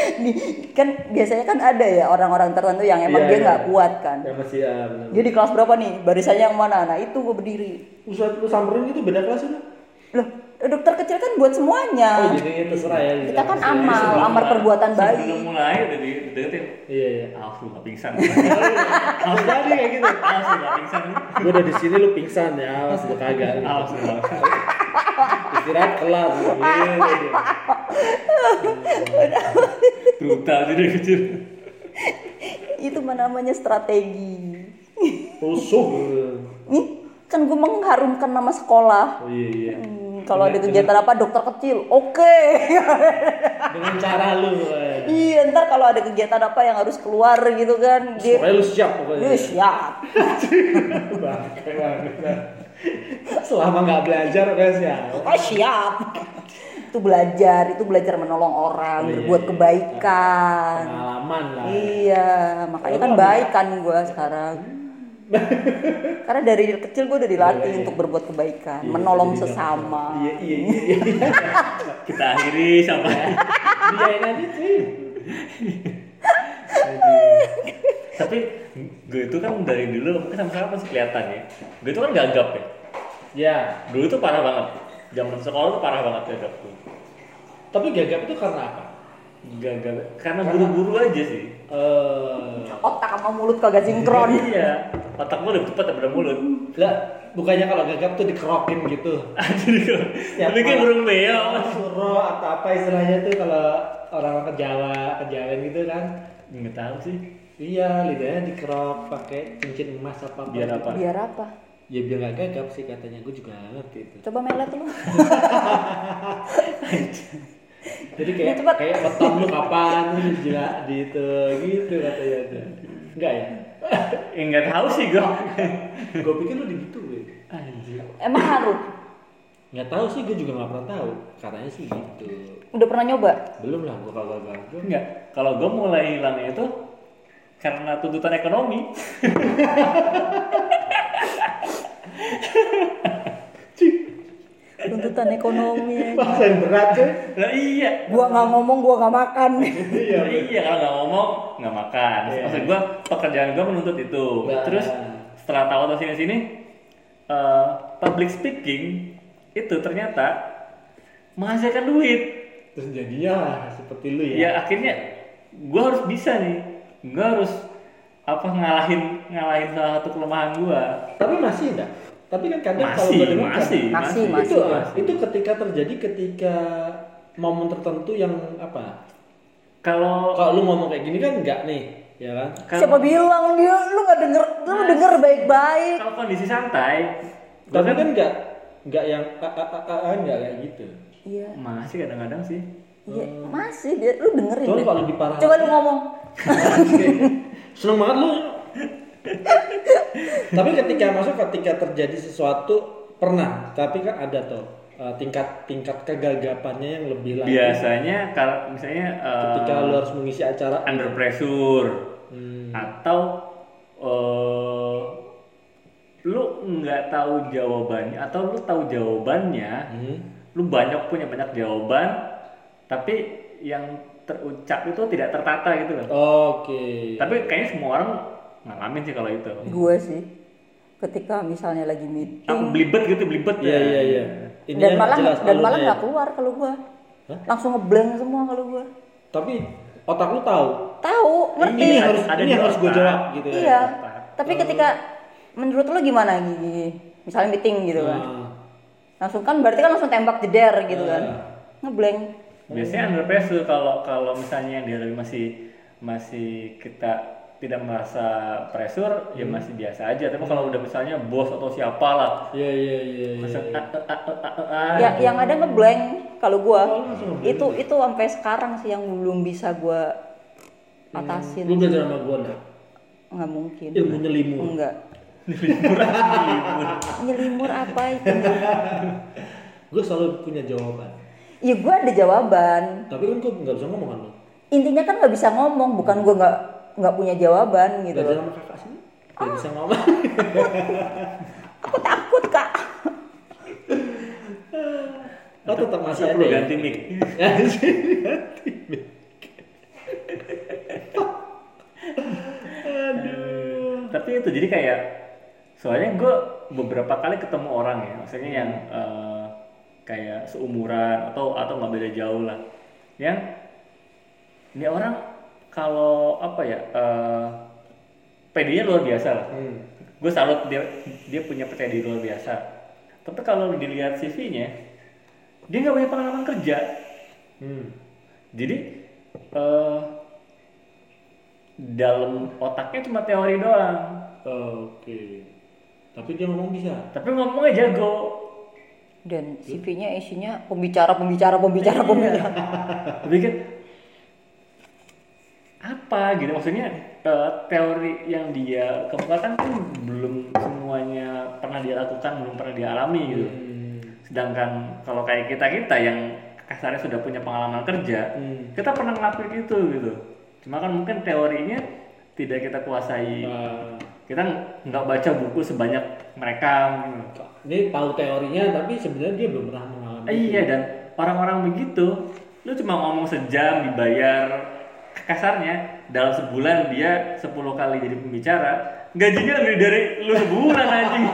S1: Di- kan biasanya kan ada ya orang-orang tertentu yang emang
S3: Iya,
S1: dia
S3: iya.
S1: nggak kuat kan
S3: Ya masih ya benar.
S1: dia di kelas berapa nih barisannya yang mana nah itu gue berdiri
S3: Usah lu samperin gitu beda kelas itu.
S1: loh dokter kecil kan buat semuanya.
S3: Oh jadi terserah ya.
S1: Kita kan
S3: Sebelum-
S1: amal,
S3: sebelum-
S1: amar perbuatan
S2: Sebelum
S1: baik.
S2: mulai udah di- deketin.
S3: Iya iya.
S2: Lu nggak pingsan.
S3: Harus jadi kayak gitu.
S2: Lu nggak pingsan.
S3: Gue udah di sini lu pingsan ya, awas lu kagak.
S2: Pingsan.
S3: Istirahat.
S2: Brutal jadi kecil.
S1: Itu namanya strategi.
S3: Rusuh.
S1: Nih, kan gue mengharumkan nama sekolah.
S3: Oh iya iya.
S1: Hmm, kalau ada kegiatan apa dokter kecil, oke.
S3: Dengan cara lu. eh.
S1: iya, ntar kalau ada kegiatan apa yang harus keluar gitu kan, dia,
S3: lu siap pokoknya.
S1: dia siap.
S3: Selama nggak belajar kan siap.
S1: Oh siap. itu belajar, itu belajar menolong orang,
S3: Oh, iya,
S1: berbuat
S3: iya.
S1: kebaikan.
S3: Pengalaman lah.
S1: Iya, makanya kan baik kan gue sekarang. Karena dari kecil gue udah dilatih
S3: Iya, iya.
S1: untuk berbuat kebaikan,
S3: Iya,
S1: menolong sesama.
S3: Iya iya iya. iya.
S2: Kita akhiri sampai
S3: Diain aja sih.
S2: Tapi gue itu kan dari dulu mungkin sampai sekarang masih kelihatan ya gue itu kan gagap ya?
S3: Ya,
S2: dulu tuh parah banget. Zaman sekolah tuh parah banget gagap tuh
S3: tapi gagap itu karena apa?
S2: gagap karena buru-buru aja sih.
S3: Eh,
S1: Otak sama mulut kagak sinkron.
S2: iya. Otak gue lebih cepat daripada mulut.
S3: Lah, bukannya kalau gagap tuh dikerokin gitu.
S2: tapi kayak burung beo.
S3: Suruh atau apa istilahnya tuh kalau orang ke Jawa, ke Jawa gitu kan.
S2: nggak tahu sih
S3: Iya, lidahnya dikerok pakai cincin emas apa
S2: Biar apa?
S1: Biar apa?
S3: Ya biar nggak gagap sih katanya. Gue juga nggak ngerti itu.
S1: Coba melet lu.
S3: Jadi kayak
S1: Ya,
S3: kayak weton lu kapan lu juga di itu gitu katanya tuh. Enggak ya?
S2: ya nggak tahu sih gue
S3: gue pikir lu digituin.
S2: anjir
S1: Emang ngaruh?
S3: Nggak tahu sih, gue juga nggak pernah tahu. Katanya sih gitu.
S1: Udah pernah nyoba?
S3: Belum lah, gue kagak gagap.
S2: Enggak, kalau gue mulai hilangnya itu karena tuntutan ekonomi.
S1: Tuntutan ekonomi.
S3: Yang berat cuy.
S2: Nah iya.
S1: Gua nggak ngomong, gua nggak makan.
S3: Iya.
S2: Iya, kalau nggak ngomong nggak makan.
S3: Iya.
S2: Maksud gue pekerjaan gue menuntut itu.
S3: Nah.
S2: Terus setelah tahu atau sini sini, eh, public speaking itu ternyata menghasilkan duit.
S3: Terus jadinya seperti lu
S2: Ya,
S3: ya.
S2: akhirnya gue harus bisa nih. Gue harus apa ngalahin ngalahin salah satu kelemahan gue.
S3: Tapi masih enggak? Tapi kan kadang kalau
S2: Masih,
S3: gue dengar kan,
S2: masih,
S1: Masih,
S3: itu
S1: masih.
S3: itu ketika terjadi ketika momen tertentu yang apa?
S2: Kalau
S3: Kalau lu ngomong kayak gini kan enggak nih, ya kan?
S1: Siapa bilang dia lu nggak denger, lu denger baik-baik.
S2: kalau kondisi santai,
S3: Tapi kan enggak enggak yang a a a, a, a enggak kayak gitu.
S1: Iya,
S2: masih kadang-kadang sih.
S1: iya masih dia, lu dengerin. Deh.
S3: kalau lebih parah.
S1: Coba lu ngomong.
S3: Seneng banget lu. tapi ketika masuk ketika terjadi sesuatu pernah, tapi kan ada tuh uh, tingkat tingkat kegagapannya yang lebih lagi.
S2: Biasanya kalau misalnya eh,
S3: Ketika lu harus mengisi acara
S2: under pressure
S3: Hmm.
S2: atau eh, lu nggak tahu jawabannya atau lu tahu jawabannya,
S3: Hmm.
S2: lu banyak punya banyak jawaban, tapi yang terucap itu tidak tertata gitu loh.
S3: Oke.
S2: Tapi kayaknya semua orang ngalamin sih kalau itu.
S1: Gue sih, ketika misalnya lagi
S2: Aku
S1: meeting
S2: belibet gitu, belibet
S3: Iya iya iya. Ini
S1: dan
S3: yang
S1: malah
S3: jelas
S1: dan malah
S3: ya.
S1: nggak keluar kalau gua.
S3: Hah?
S1: Langsung ngeblank semua kalau gua.
S3: Tapi otak lu tahu.
S1: Tahu, ngerti.
S3: Ini
S2: Ada-
S3: harus
S2: ada
S3: ini harus gue jawab gitu ya.
S1: Iya. Tapi ketika menurut lu gimana gigi? Misalnya meeting gitu kan.
S3: Nah,
S1: Langsung kan berarti kan langsung tembak jeder gitu kan.
S3: Iya.
S1: Ngeblank.
S2: Biasanya under pressure kalau kalau misalnya dia lagi masih masih kita tidak merasa pressure ya masih biasa aja. Tapi kalau udah misalnya bos atau siapa lah,
S3: Iya iya iya.
S1: Ya, yang ada ngeblank kalau gua.
S3: Oh, langsung ngeblank
S1: Itu itu sampai sekarang sih yang belum bisa gua atasin.
S3: Lu belajar sama gue enggak?
S1: Nggak mungkin.
S3: Ilmu nyelimu.
S1: Enggak. Nyelimur apa itu?
S3: Gue selalu punya jawaban.
S1: Ya gua ada jawaban.
S3: Tapi kan gue nggak bisa ngomong kan.
S1: Intinya kan nggak bisa ngomong, bukan gua nggak nggak punya jawaban gitu.
S3: Belajar sama kakak sini. Gak bisa ngomong.
S1: Aku takut kak.
S3: Oh tetap masih ada ya?
S2: ganti mic. Tapi itu jadi kayak soalnya gue beberapa kali ketemu orang ya, maksudnya yang eh, kayak seumuran atau atau nggak beda jauh lah yang ini orang kalau apa ya eh PD-nya luar biasa lah
S3: Hmm.
S2: gue salut dia dia punya percaya diri luar biasa tapi kalau dilihat CV-nya dia nggak punya pengalaman kerja
S3: Hmm.
S2: jadi eh dalam otaknya cuma teori doang
S3: Oke. Tapi dia ngomong bisa.
S2: tapi ngomongnya jago
S1: Dan CV-nya isinya pembicara, pembicara, pembicara, pembicara.
S2: tapi kan apa gitu maksudnya eh, teori yang dia kemukakan kan belum semuanya pernah dia lakukan belum pernah dia alami gitu
S3: Hmm.
S2: sedangkan kalau kayak kita kita yang kasarnya sudah punya pengalaman kerja
S3: Hmm.
S2: kita pernah ngelakuin itu gitu cuma kan mungkin teorinya tidak kita kuasai
S3: Nah,
S2: kita nggak baca buku sebanyak mereka gitu.
S3: Ini tahu teorinya tapi sebenarnya dia belum pernah mengalami.
S2: Eh, iya dan orang-orang begitu lu cuma ngomong sejam dibayar kasarnya dalam sebulan dia 10 kali jadi pembicara gajinya lebih dari lu sebulan anjing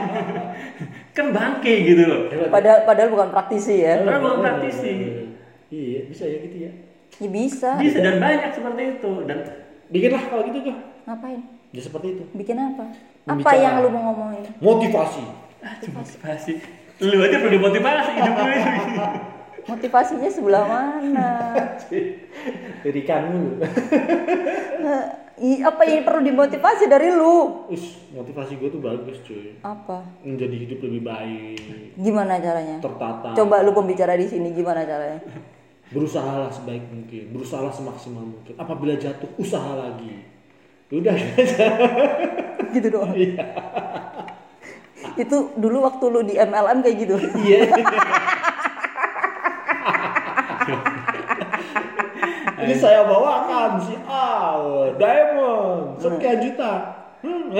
S2: kan bangke gitu loh
S3: Hebat.
S1: Padahal, padahal bukan praktisi ya.
S2: Padahal bukan praktisi.
S3: Iya, bisa ya gitu ya.
S1: Ya bisa.
S2: bisa dan banyak seperti itu dan
S3: Bikinlah kalau gitu tuh.
S1: Ngapain?
S3: Ya seperti itu.
S1: Bikin apa? Apa
S3: Membicara.
S1: yang lu mau ngomongin?
S3: Motivasi.
S2: Motivasi lu aja perlu dimotivasi hidup lu itu
S1: Motivasinya sebelah mana?
S3: Dari kamu.
S1: Apa yang perlu dimotivasi dari lu?
S3: Us, motivasi gue tuh bagus cuy.
S1: Apa?
S3: Menjadi hidup lebih baik,
S1: Gimana caranya?
S3: tertata.
S1: Coba lu pembicara di sini gimana caranya?
S3: Berusahalah sebaik mungkin, berusahalah semaksimal mungkin. Apabila jatuh, usaha lagi. Udah
S1: Gitu doang. Itu dulu waktu lu di MLM kayak gitu.
S3: Iya. Ini saya bawakan si Al Diamond sekian juta. Hmm.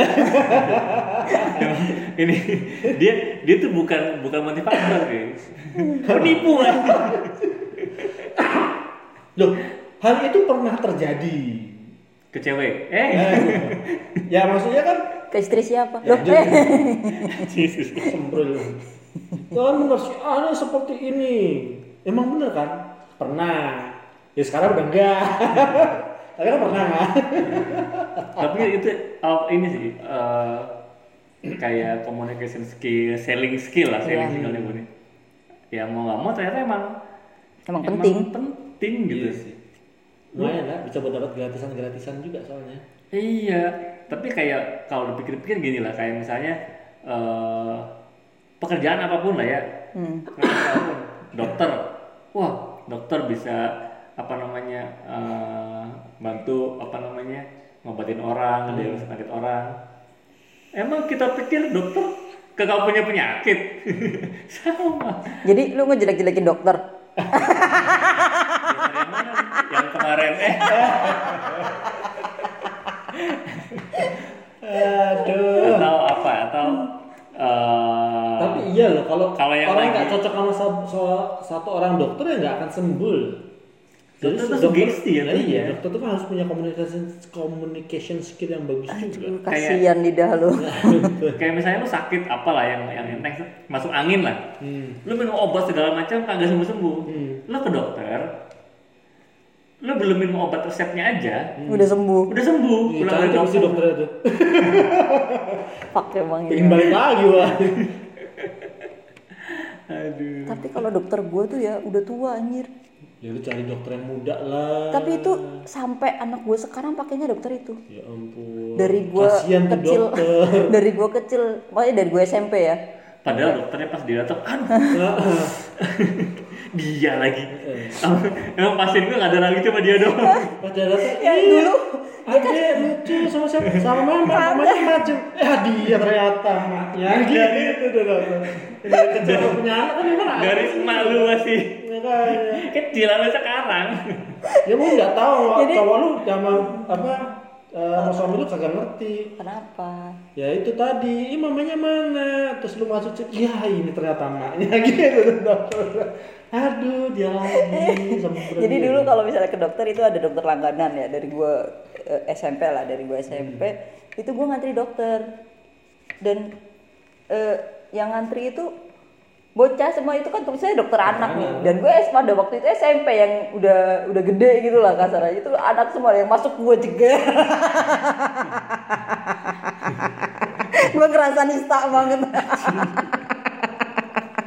S2: ini dia dia tuh bukan bukan motivator guys penipu kan
S3: Loh, hal itu pernah terjadi.
S2: ke cewek eh
S3: Eh, ya maksudnya kan
S1: Ke istri siapa?
S3: Ya,
S1: Loh,
S3: sembrul. Kan bener si A nih seperti ini. Emang bener kan? Pernah. Ya sekarang udah enggak. Tapi kan pernah kan?
S2: tapi itu uh, ini sih uh, kayak communication skill selling skill lah selling
S1: Iya.
S2: skillnya gue nih ya mau nggak mau ternyata emang
S1: Emang penting.
S2: penting gitu
S3: Iya sih. Lumayan lah, bisa buat dapat gratisan-gratisan juga soalnya.
S2: Iya, tapi kayak kalau dipikir-pikir gini lah, kayak misalnya eh, pekerjaan apa pun lah ya,
S1: Hmm.
S2: Apa pun. dokter, wah dokter bisa apa namanya eh, bantu apa namanya ngobatin orang, diagnosis penyakit orang. Emang kita pikir dokter kagak punya penyakit, sama.
S1: Jadi lu ngejelek-jelekin dokter.
S2: Yang kemarin eh
S3: Aduh.
S2: atau apa atau eh,
S3: Tapi iya loh, kalau
S2: Kalau yang
S3: orang
S2: lagi-
S3: nggak cocok sama sa- sa- satu orang dokter ya nggak akan sembuh.
S2: Dokter
S3: si
S2: tuh sugesti ya,
S3: iya,
S2: tentunya.
S3: dokter tuh kan harus punya communication communication skill yang bagus juga.
S1: Kasihan lidah lu.
S2: kayak misalnya lu sakit apalah yang yang enteng masuk angin lah
S3: Hmm.
S2: lu minum obat segala macam kagak sembuh sembuh
S3: Hmm.
S2: lu ke dokter lu belum minum obat resepnya aja
S1: Udah sembuh.
S2: udah sembuh
S3: Iya,
S2: pulang dari dokter
S3: dokter itu.
S1: Fuck emang
S3: Pengen
S1: ini.
S3: balik lagi wah.
S2: aduh
S1: Tapi kalau dokter gue tuh ya udah tua anjir.
S3: Ya lu cari dokter yang muda lah.
S1: Tapi itu sampai anak gue sekarang pakainya dokter itu.
S3: Ya ampun.
S1: Dari gue kecil,
S3: dokter.
S1: dari gue kecil, makanya dari gue SMP ya.
S2: padahal dokternya pas dia datang aduh dia lagi emang pasien gue gak ada lagi cuma dia doang
S3: datang,
S1: Ya
S3: "Ih,
S1: dulu
S3: Adek lucu sama siapa? Sama mama, mamanya maju. Eh dia ternyata maknya gitu tuh dokter. Dari kecil gak punya anak kan memang ada
S2: dari
S3: sih.
S2: emak lu masih
S3: Makanya.
S2: kecil sampai sekarang
S3: Ya mau nggak tahu
S1: Jadi-
S3: cowok lu sama apa sama suami lu kagak ngerti.
S1: kenapa?
S3: Ya itu tadi, ih mamanya mana? Terus lu masuk cek, ya ini ternyata maknya gitu tuh. Aduh dia lagi
S1: Jadi dulu kalau misalnya ke dokter itu ada dokter langganan ya dari gue eh, SMP lah dari gue SMP itu gue ngantri dokter. Dan eh, yang ngantri itu bocah semua itu kan tulisannya dokter anak nih. Dan gue pada waktu itu SMP yang udah udah gede gitu lah kasarnya. Itu anak semua yang masuk gue juga gue ngerasa nista banget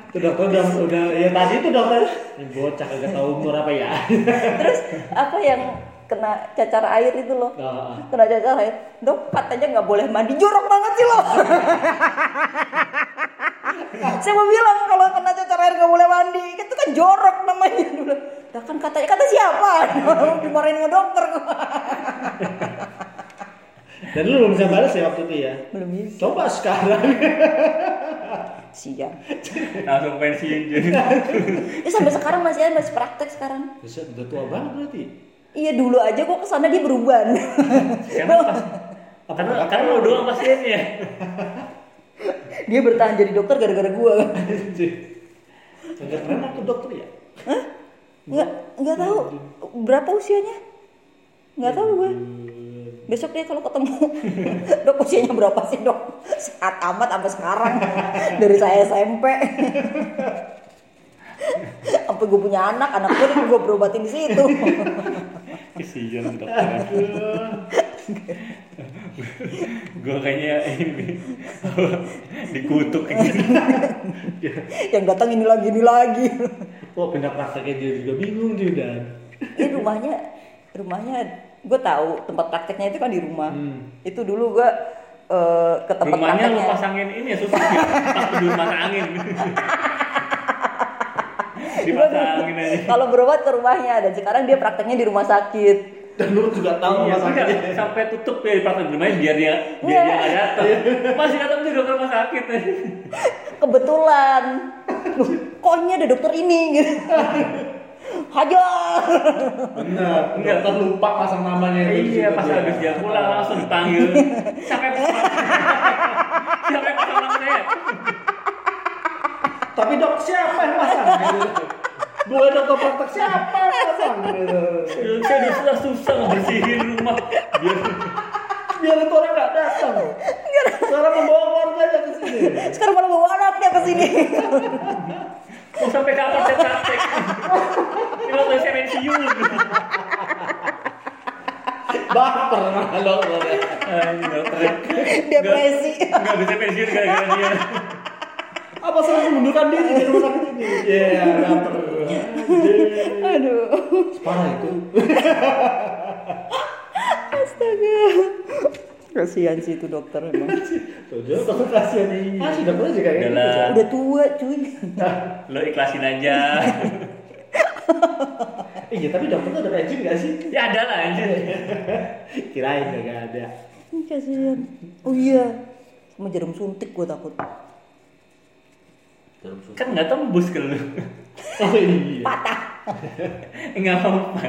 S3: Itu dokter udah udah ya tadi itu dokter. Bocah kagak tahu umur apa ya.
S1: terus apa yang kena cacar air itu loh?
S3: Nah,
S1: kena cacar air. Dok katanya nggak boleh mandi. Jorok banget sih lo saya mau bilang kalau kena cacar air nggak boleh mandi. Itu kan jorok namanya. Dulu Lah kan katanya kata siapa? Dimarahin sama dokter.
S3: Dan lu belum bisa balas ya waktu itu ya.
S1: belum bisa.
S3: Coba sekarang.
S1: Siang
S2: langsung pensiun jadi.
S1: Ya sampai sekarang masih ada masih praktek sekarang.
S3: Bisa udah tua banget berarti.
S1: iya dulu aja kok ke sana dia berubah
S2: karena pas karena lo doang pasiennya
S1: dia bertahan jadi dokter gara-gara gua.
S3: Enggak keren tuh dokter ya?
S1: nggak nggak tahu. berapa usianya? Nggak tahu gue besok dia kalau ketemu dok usianya berapa sih dok? Saat amat sampai sekarang dari saya SMP sampai gue punya anak anak gue gue berobatin di situ.
S2: Kesian dokter gue kayaknya ini dikutuk gitu
S1: yang datang ini lagi ini lagi.
S3: Oh pindah prakteknya dia juga bingung dia dan.
S1: ini rumahnya rumahnya gue tahu tempat prakteknya itu kan di rumah.
S3: Hmm.
S1: itu dulu gue eh, ke tempat
S2: rumahnya lu
S1: prakteknya.
S2: pasangin ini ya susah pas peduli mata angin dipasangin aja.
S1: kalau berobat ke rumahnya dan sekarang dia prakteknya di rumah sakit.
S3: Dan lu juga tahu
S2: Iya,
S3: rumah sakitnya.
S2: sampai tutup ya di praktek rumahnya biar dia biar dia nggak datang masih datang juga ke rumah sakit.
S1: Kebetulan. Loh, kok ini ada dokter ini? gitu hajar
S3: Benar.
S2: Enggak.
S3: Dokter lupa pasang namanya itu
S2: iya
S3: situ
S2: pas
S3: dia.
S2: habis dia pulang langsung dipanggil siapa yang pasang siapa yang pasang nama saya
S3: Tapi dok siapa yang pasang? Gitu. Gue dokter praktek siapa yang pasang? Gitu.
S2: saya udah susah susah ngebersihin rumah biar
S3: Biar itu orang nggak datang. Sekarang membawa keluarganya ke sini.
S1: sekarang malah bawa anaknya ke sini
S2: mau sampai kapan saya praktek ini waktu saya pensiun
S3: Baper malah.
S2: Anjing, dokter
S1: depresi
S2: nggak bisa pensiun gara-gara dia
S3: Apa sering mengundurkan diri di rumah sakit ini? Iya, baper.
S1: aduh
S3: Parah itu.
S1: astaga kasihan sih itu dokter emang.
S3: Tuh, dia dokter kasihan ini. Masih dokter juga gitu.
S2: Udah
S1: udah tua cuy.
S2: Lo ikhlasin aja.
S3: Iya, tapi dokter tuh ada pensiun nggak sih?
S2: ya ada lah anjir
S3: Kirain nggak ada.
S1: kasihan. Oh iya. Sama jarum suntik gue takut.
S2: Kan nggak tembus ke lu.
S3: Oh iya.
S1: patah.
S2: Nggak apa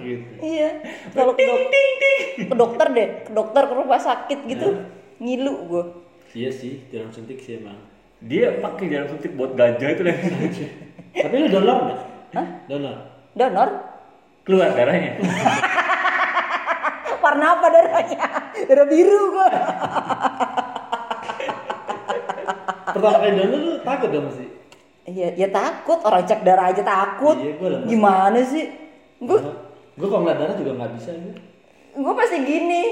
S3: gitu.
S1: iya kalau ke, dok- ke dokter deh ke dokter ke rumah sakit gitu ngilu gue
S3: Iya sih, jarum suntik sih emang.
S2: dia pakai jarum suntik buat gajah itu lagi
S3: Tapi lu donor nggak? Hah? Donor.
S1: donor
S2: keluar darahnya
S1: warna apa darahnya darah biru gue
S3: Pertama kali donor lu takut dong sih?
S1: Iya, ya takut orang cek darah aja takut.
S3: Iya, lemes.
S1: Gimana sih? Gue
S3: Gue kalau ngeliat darah juga nggak bisa gitu.
S1: gue pasti gini.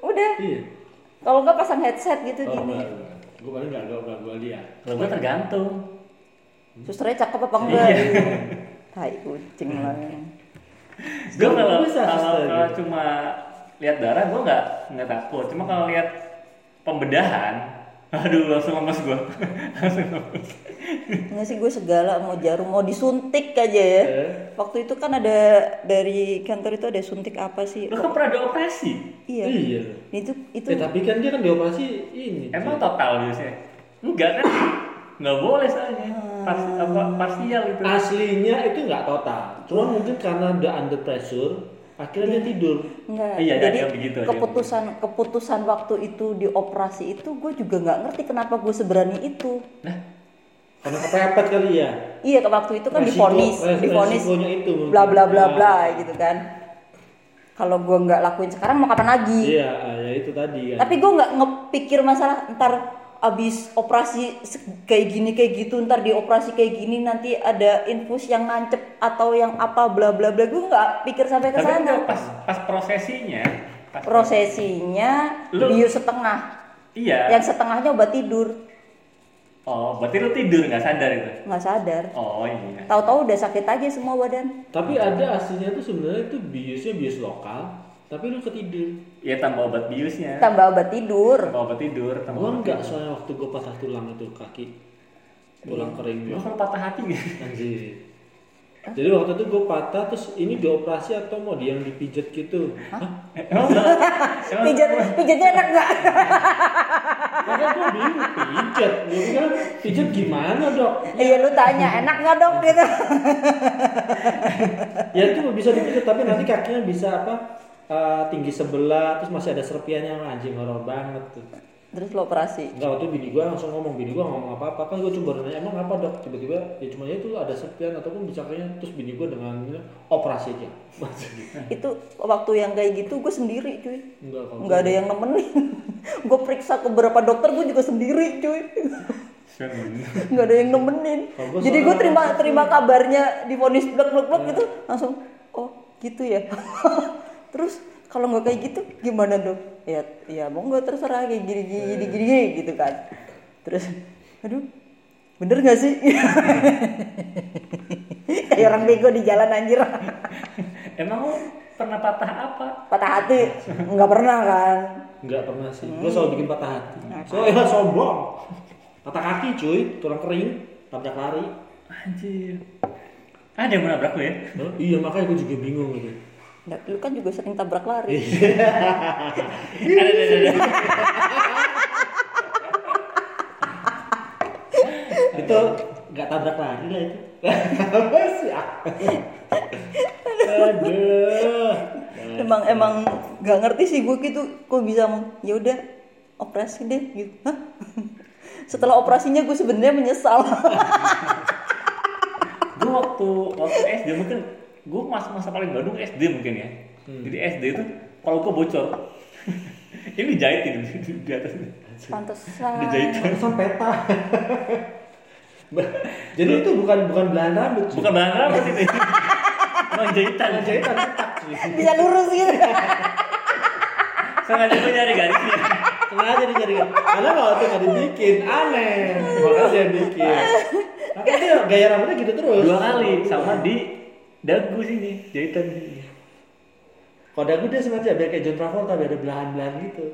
S1: Udah.
S3: Iya.
S1: Kalau nggak pasang headset gitu
S3: Oh,
S1: gini.
S3: gue paling nggak nggak gue lihat.
S2: kalau gue tergantung
S1: Susternya cakep apa enggak?
S2: Iya.
S1: Tai kucing lah.
S2: gue kalau kalau cuma lihat darah gue nggak nggak takut cuma kalau lihat pembedahan aduh langsung lemes gue langsung lemes
S1: Nggak sih gue segala mau jarum mau disuntik aja ya.
S3: Eh.
S1: Waktu itu kan ada dari kantor itu ada suntik apa sih?
S2: lo kan pernah ada operasi
S1: Iya.
S3: Iya.
S1: Itu itu
S3: Eh, tapi kan dia kan dioperasi ini.
S2: emang total biasanya enggak kan nggak boleh soalnya Pas, apa parsial itu
S3: aslinya itu nggak total. Cuma mungkin karena udah under pressure, akhirnya dia tidur.
S1: Enggak.
S2: Iya,
S1: jadi
S2: begitu,
S1: keputusan keputusan waktu itu di operasi itu gue juga nggak ngerti kenapa gue seberani itu.
S2: nah
S3: Karena kepepet kali ya.
S1: Iya ke waktu itu kan
S3: Resiko-
S1: difonis,
S3: resikonya itu
S1: bla bla bla bla
S3: Ah.
S1: gitu kan. Kalau gue nggak lakuin sekarang mau kapan lagi?
S3: Iya, ah, ya itu tadi kan.
S1: Tapi gue nggak ngepikir masalah ntar abis operasi kayak gini kayak gitu ntar di operasi kayak gini nanti ada infus yang nancep atau yang apa bla bla bla. Gue nggak pikir sampai ke sana.
S2: pas pas prosesinya, pas
S1: prosesinya
S2: Lu-
S1: bius setengah.
S2: Iya.
S1: yang setengahnya obat tidur.
S2: Oh, berarti lu tidur nggak sadar itu?
S1: nggak sadar.
S2: Oh iya.
S1: tahu-tahu udah sakit aja semua badan.
S3: Tapi ada aslinya tuh sebenarnya itu biusnya bius lokal, tapi lu ketidur.
S2: Ya tambah obat biusnya.
S1: tambah obat tidur
S2: Tambah obat tidur. Tambah
S3: Gua enggak
S2: tidur.
S3: soalnya waktu gua patah tulang itu kaki. Tulang kering
S2: Lu
S3: gua.
S2: kalau patah hati gitu.
S3: Anjir. Jadi waktu itu gue patah terus ini dioperasi atau mau dia yang dipijat gitu. Hah?
S2: Emang, emang
S1: pijat pijatnya enak nggak
S3: Makanya gue bingung pijat. Gue bilang pijat gimana dok?
S1: iya lu tanya enak nggak dok gitu
S3: Ya itu bisa dipijat tapi nanti kakinya bisa apa? Eh, tinggi sebelah terus masih ada serpiannya anjing horor banget tuh.
S1: terus lo operasi?
S3: Enggak waktu bini gue langsung ngomong bini gue ngomong apa apa kan gue coba nanya emang apa dok? Tiba-tiba ya cuma ya itu ada serpian ataupun bisa kayaknya terus bini gue dengan operasi aja.
S1: Itu waktu yang kayak gitu gue sendiri cuy.
S3: Enggak kalau
S1: nggak ada yang nemenin. Gue periksa ke beberapa dokter gue juga sendiri cuy. Nggak ada yang nemenin. Jadi gue terima terima kabarnya di vonis blok blok blok gitu langsung oh gitu ya terus kalau nggak kayak gitu gimana dok ya ya mau nggak terserah kayak gini gini gini gini, gini, gitu kan terus aduh bener gak sih kayak orang bego di jalan anjir
S2: Emang pernah patah apa?
S1: patah hati nggak pernah kan
S3: Enggak pernah sih. Gue selalu bikin patah hati. Soalnya sombong. Patah kaki cuy, tulang kering, tabrak lari.
S2: Anjir. Ada yang menabrak lu ya?
S3: Iya makanya gue juga bingung gitu.
S1: Nah, lu kan juga sering tabrak lari
S2: ada, ada, ada, ada.
S3: itu nggak tabrak lari lah itu. Apa sih? Aduh.
S1: emang emang nggak ngerti sih gue gitu kok bisa ya udah operasi deh gitu Hah? setelah operasinya gue sebenarnya menyesal
S2: gue waktu waktu SD mungkin gue masa-masa paling Bandung SD mungkin ya jadi SD itu kalau gue bocor ini dijahit ini di, di atas
S1: pantesan
S2: dijahit
S3: Pantesan peta. Jadi itu bukan bukan belahan rambut. cuy.
S2: bukan bahan rambut ini emang jahitan
S3: jahitan
S1: bisa lurus gitu
S2: sengaja gue nyari garisnya
S3: Sengaja dicari kan. Karena kalau itu nggak dibikin aneh. Makanya dia bikin. Makanya dia gaya rambutnya gitu terus.
S2: dua kali sama di dagu sini jahitan sini
S3: Kalau dagu dia sengaja biar kayak John Travolta biar ada belahan-belahan gitu.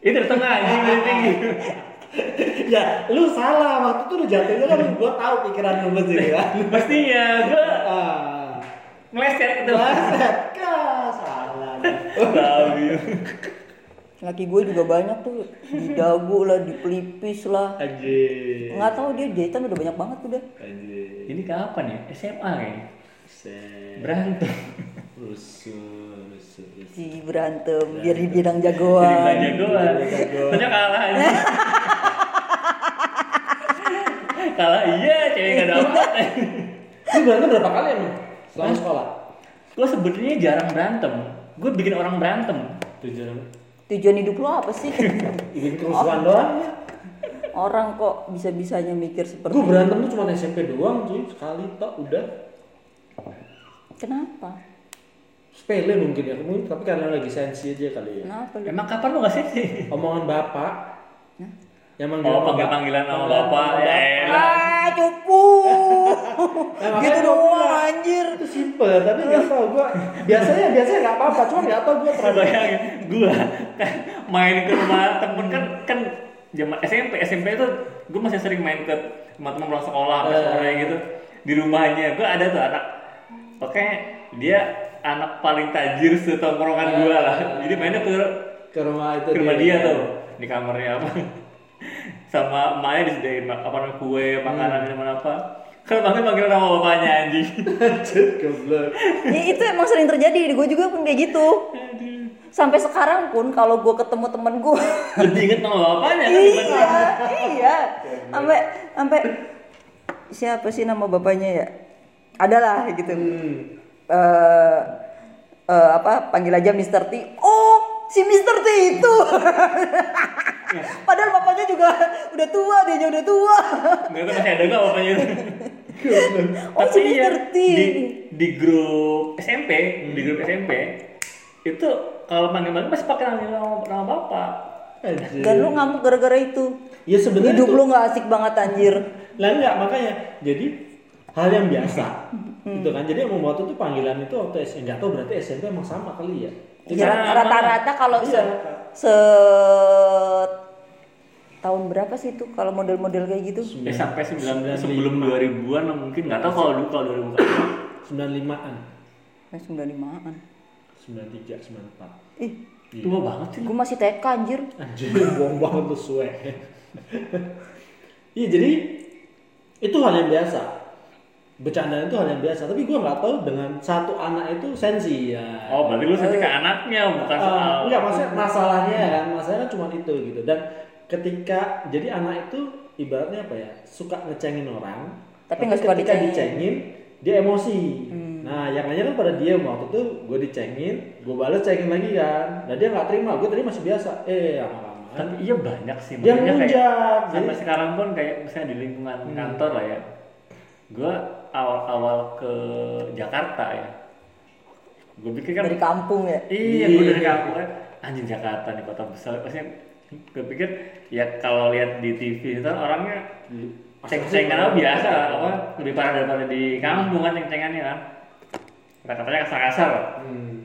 S2: itu di tengah anjing dari tinggi
S3: ya, lu salah waktu itu lu jatuhnya kan gua tahu pikiran lu pasti kan.
S2: pastinya gue
S3: Ah.
S2: meleset gitu
S3: Baset, kah salah.
S2: tahu
S1: laki gue juga banyak tuh di dagu lah di pelipis lah
S3: Anjir.
S1: nggak tahu dia jahitan udah banyak banget udah
S3: Anjir.
S2: ini kapan ya SMA kayaknya
S3: Set.
S2: berantem
S3: Rusuh, rusuh, rusuh.
S1: si berantem biar dibilang
S2: jadi
S1: jagoan
S2: jagoan ternyata kalah aja kalah iya cewek gak dapat
S3: Lu berantem berapa kali emang? Selama sekolah?
S2: gue sebenarnya jarang berantem gue bikin orang berantem
S3: Tujuan
S1: tujuan hidup lo apa sih
S3: bikin kerusuhan doang ya.
S1: orang kok bisa bisanya mikir seperti
S3: Gue
S1: itu?
S3: berantem tuh cuma SMP doang cuy, sekali tok udah.
S1: Kenapa
S3: Sepele mungkin ya, mungkin tapi karena lagi sensi aja kali ya.
S1: kenapa lu?
S2: emang kapan lu gak sih
S3: Omongan bapak. Yang manggil
S2: oh
S3: bapak.
S2: panggilan nama bapak ya elah.
S1: ah cupu
S3: Nah,
S1: gitu doang anjir
S3: Itu simple, tapi nggak tahu gua. Biasanya biasanya nggak apa-apa, cuma nggak tahu gua
S2: Lu
S3: terlalu.
S2: bayangin gue kan main ke rumah temen kan kan zaman SMP SMP itu gue masih sering main ke rumah temen pulang sekolah
S3: Eh.
S2: sore gitu di rumahnya gue ada tuh anak oke dia anak paling tajir setongkrongan gue lah. Jadi mainnya ke
S3: Ke rumah itu.
S2: ke rumah dia. tuh di kamarnya apa. Sama emaknya disediain apa namanya kue makanan minuman apa. Kan panggil panggil nama bapaknya anjing.
S3: Goblok.
S1: ya, itu emang sering terjadi gue juga pun kayak gitu. Sampai sekarang pun kalau gue ketemu temen gue
S2: lebih inget nama bapaknya kan
S1: iya iya. Sampai sampai siapa sih nama bapaknya ya adalah gitu
S3: Hmm.
S1: eh eh, apa panggil aja Mr. T oh si Mr. T itu Padahal bapaknya juga udah tua, dia udah tua.
S2: Nggak masih ada nggak bapaknya itu.
S1: Oh,
S2: Tapi
S1: sudah
S2: iya,
S1: ngerti.
S2: di, di grup SMP, di grup SMP itu kalau manggil-manggil masih pakai nama, nama bapak.
S3: Anjir.
S1: Dan lu ngamuk gara-gara itu.
S3: Ya sebenarnya
S1: Hidup
S3: itu-
S1: lu nggak asik banget anjir.
S3: Lah enggak makanya. Jadi hal yang biasa. gitu kan. Jadi yang membuat itu panggilan itu waktu SMP enggak tahu berarti SMP emang sama kali ya.
S1: Ya, rata-rata kalau se,
S3: Iya.
S1: se tahun berapa sih itu kalau model-model kayak gitu?
S2: Ya sampai 9,
S3: 95.
S2: sebelum 2000-an lah mungkin nggak tahu kalau dulu kalau 2000 kan.
S3: 95-an.
S1: Nah, 95-an.
S3: 93, 94.
S1: Ih,
S2: Tua banget sih.
S1: gue masih TK anjir.
S3: Anjir, buang banget tuh suwe. Iya, jadi itu hal yang biasa. Bercandaan itu hal yang biasa, tapi gua nggak tahu dengan satu anak itu sensi ya.
S2: Oh, berarti lu sedih ke anaknya bukan
S3: Eh,
S2: soal.
S3: enggak maksudnya masalahnya ya kan masalahnya kan cuma itu gitu dan ketika jadi anak itu ibaratnya apa ya suka ngecengin orang
S1: Tapi nggak suka
S3: ketika
S1: dicengin.
S3: dicengin dia emosi nah yang aja kan pada dia waktu itu gue dicengin gue balas cengin lagi kan nah dia nggak terima gue tadi masih biasa eh lama-lama
S2: Tapi iya banyak sih.
S3: dia
S2: kayak- sampai sekarang pun kayak misalnya di lingkungan kantor lah ya gue awal-awal ke Jakarta ya. Gue pikir kan
S1: Dari kampung ya.
S2: iya gue dari kampung. Kan anjing Jakarta nih kota besar. Maksudnya gue pikir ya kalau lihat di TV itu orangnya ceng-cengan biasa apa lebih parah daripada di kampung kan ceng-cengannya kan. Kata-katanya kasar-kasar.
S3: Hmm.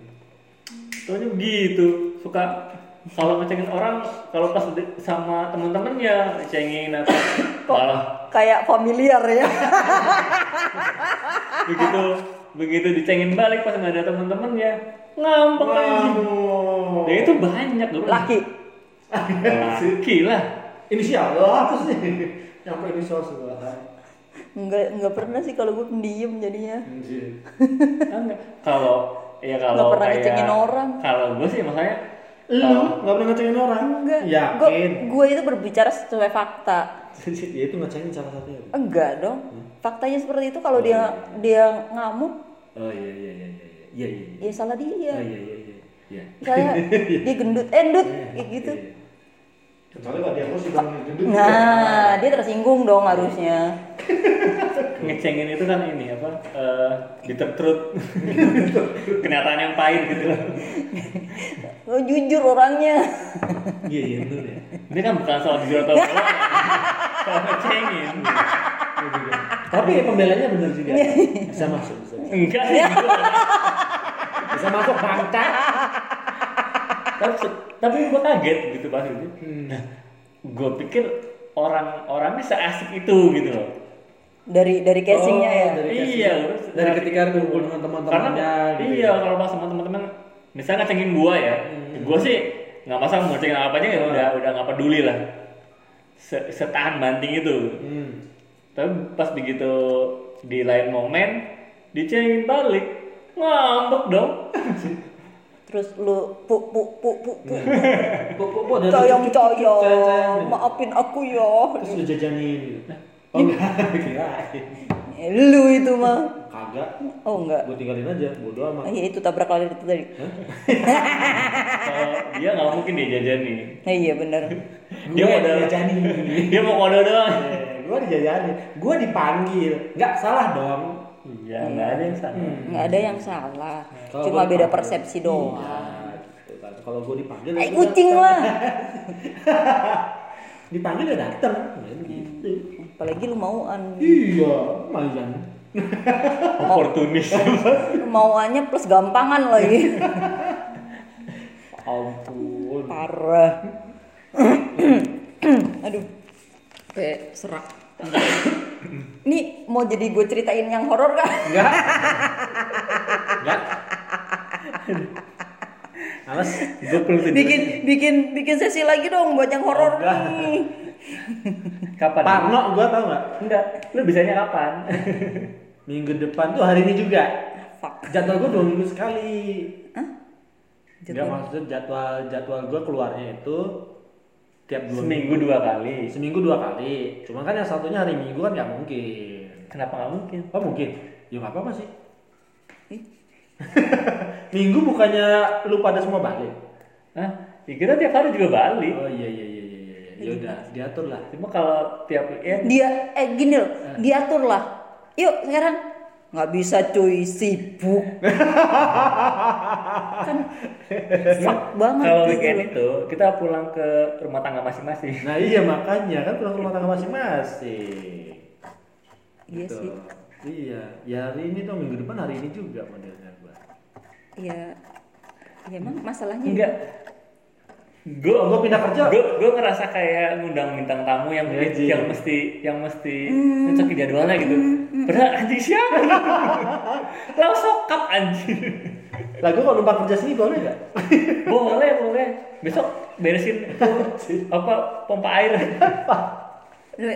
S2: Soalnya begitu, suka kalau ngecengin orang kalau pas sama temen-temennya cengin atau malah
S1: Kayak familiar ya.
S2: begitu begitu dicengin balik pas nggak ada temen-temennya ngambek anjing.
S3: Waduh.
S2: Ya itu banyak dulu.
S1: Laki.
S2: Laki lah.
S3: inisial apa sih nyampe inisial sebelah
S1: Enggak enggak pernah sih kalau gue pendiam jadinya.
S3: Anjir.
S2: Enggak. Kalau ya kalau
S1: Nggak pernah
S2: kayak-
S1: ngecengin orang.
S2: Kalau gue sih maksudnya
S3: lu nggak pernah ngecengin orang?
S1: Enggak.
S3: yakin?
S1: Gue itu berbicara sesuai fakta.
S3: ya itu ngecengin salah satunya
S1: Enggak dong. Faktanya seperti itu kalau dia dia ngamuk,
S3: oh iya iya iya iya iya. Iya iya
S1: ya salah dia.
S3: Oh, iya iya iya. Iya.
S1: Misalnya dia gendut, eh gendut. Kayak gitu.
S3: kecuali kalau dia terus bilang gendut
S1: Nah, dia tersinggung dong harusnya.
S2: ngecengin itu kan ini apa eh bitter truth kenyataan yang pahit gitu. Loh
S1: Oh, jujur orangnya.
S3: iya iya benar ya.
S2: Ini kan bukan soal jujur atau bohong soal ngecengin.
S3: Tapi pembelanya benar juga. Bisa masuk bisa masuk.
S2: enggak. Sih
S3: bisa masuk bangka
S2: tapi tapi gue kaget gitu pas itu. Nah, gue pikir orang-orangnya seasik itu gitu loh
S1: Dari dari casingnya
S3: Oh,
S1: ya.
S3: dari
S2: Iya,
S3: casing.
S2: terus
S3: dari ketika kumpul dengan teman-temannya gitu
S2: iya
S3: ya.
S2: kalau pas sama teman-teman misalnya ngecengin gua ya
S3: Hmm.
S2: gua sih nggak masalah mau ngecengin apa aja ya udah udah nggak peduli lah Se- setahan banting itu
S3: Hmm.
S2: tapi pas begitu di lain momen dicengin balik ngambek dong
S1: Terus lu pu pu pu pu pu.
S3: Kok kok kok dari
S1: Coyong
S3: cucuk- cucuk,
S1: coyong.
S3: ceng-ceng gitu.
S1: Maafin aku ya.
S3: terus lu jajanin gitu. Oh enggak, kirain.
S1: Eh, Lu itu mah.
S3: Kagak,
S1: Oh enggak.
S3: gue tinggalin aja, bodo
S1: Ah,
S3: amat.
S1: iya itu tabrak lari itu tadi.
S2: kalau dia nggak mungkin dia jajanin
S1: Eh, iya benar.
S2: dia mau ada
S3: dijajanin.
S2: dia mau kode doang
S3: gue dijajanin, gue dipanggil, nggak salah dong.
S2: iya nggak ada yang salah
S1: Nggak ada yang salah. Cuma beda persepsi doang.
S3: Iya, gitu kan. Kalau gue dipanggil,
S1: Eh kucing lah.
S3: dipanggil ya dateng, Main gitu.
S1: Apalagi lu mauan.
S3: Iya, lumayan.
S2: oportunis
S1: Mauannya plus gampangan lagi.
S3: Ampun.
S1: Parah. Aduh. Kayak serak. Ini mau jadi gue ceritain yang horor kan?
S3: Enggak. Enggak. Alas,
S2: gue perlu tidur
S1: bikin bikin bikin sesi lagi dong buat yang horor nih.
S2: kapan
S3: Parno gue tau nggak?
S2: enggak lu bisanya kapan
S3: Minggu depan tuh hari ini juga.
S1: Fuck.
S3: Jadwal gue dua minggu sekali. Enggak
S1: Jadwal.
S3: maksudnya jadwal jadwal gue keluarnya itu tiap dua
S2: seminggu dua kali
S3: seminggu dua kali. Cuma kan yang satunya hari Minggu kan nggak mungkin.
S2: kenapa nggak mungkin
S3: Oh mungkin? Ya nggak apa-apa sih.
S1: Ih.
S3: Minggu bukannya lu pada semua balik?
S2: Hah? Ya kita tiap hari juga balik.
S3: Oh iya iya. iya. Ya udah diatur lah.
S2: Cuma kalau tiap weekend
S1: dia eh gini loh diatur lah. Yuk sekarang. Nggak bisa cuy sibuk. Kan fuck banget
S2: kalau
S1: gitu
S2: weekend itu kita pulang ke rumah tangga masing-masing.
S3: nah iya makanya. Kan pulang ke rumah tangga masing-masing.
S1: Iya
S3: Gitu.
S1: sih.
S3: Iya. Ya hari ini tuh minggu depan hari ini juga modelnya gua.
S1: Iya. Ya emang masalahnya
S2: Enggak. Gue
S3: gua pindah kerja
S2: gue gue ngerasa kayak ngundang bintang tamu yang
S3: Iya, Ji.
S2: yang mesti yang mesti
S1: Hmm.
S2: nyocokin jadwalnya gitu. Padahal anjing siapa? Lo sokap anjing.
S3: lah gua kalau numpang kerja sini boleh nggak
S2: boleh boleh. Besok beresin itu, apa pompa air.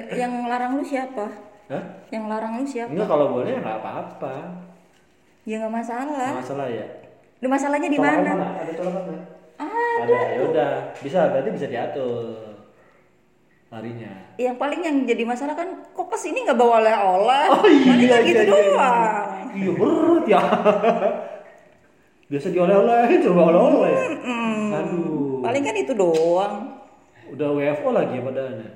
S1: Yang larang lu siapa
S3: Hah?
S1: yang larang lu siapa
S3: enggak kalau boleh nggak apa-apa
S1: ya nggak masalah
S3: Nggak masalah ya
S1: Lu masalahnya di mana
S3: ada colokan nggak?
S1: Ada
S3: ya udah. Bisa berarti bisa diatur harinya
S1: yang paling yang jadi masalah kan kok ke sini nggak bawa oleh-oleh?
S3: Oh, iya,
S1: paling
S3: iya,
S1: gitu
S3: iya,
S1: doang.
S3: Iya berat ya. Biasa dioleh-olehin coba oleh-oleh. Ya aduh.
S1: Paling kan itu doang.
S3: Udah WFO lagi ya padahalnya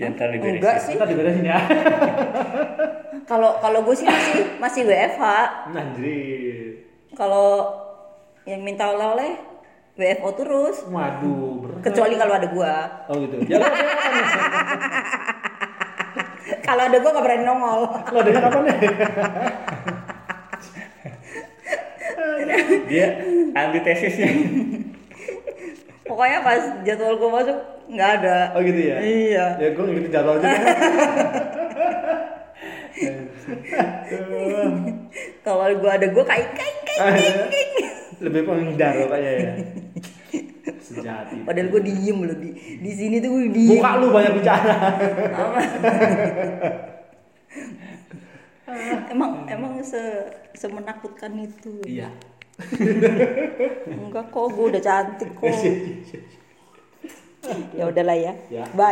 S2: Ya ntar diberesin.
S1: enggak sih.
S3: Kita diberesin ya.
S1: Kalau kalau gue sih masih masih WFH
S3: anjir
S1: kalau yang minta oleh-oleh WFO terus.
S3: Waduh berat.
S1: Kecuali kalau ada gua.
S3: Oh gitu. Ya
S1: kalau ada gua nggak berani nongol.
S3: Lo adanya kapan nih?
S2: Dia antitesisnya.
S1: pokoknya pas jadwal gua masuk nggak ada.
S3: Oh gitu ya?
S1: Iya.
S3: Ya gue ngikutin jadwal juga
S1: kalau gua ada gua kain kain kain kain, kain.
S3: Lebih penghindar kayaknya ya. Sejati.
S1: Padahal gua diem loh di di sini tuh gua diem.
S3: Muka lu banyak bicara.
S1: Emang emang se semenakutkan itu
S3: iya.
S1: Enggak kok gua udah cantik kok. Ya udahlah ya.
S3: Ya.
S1: bye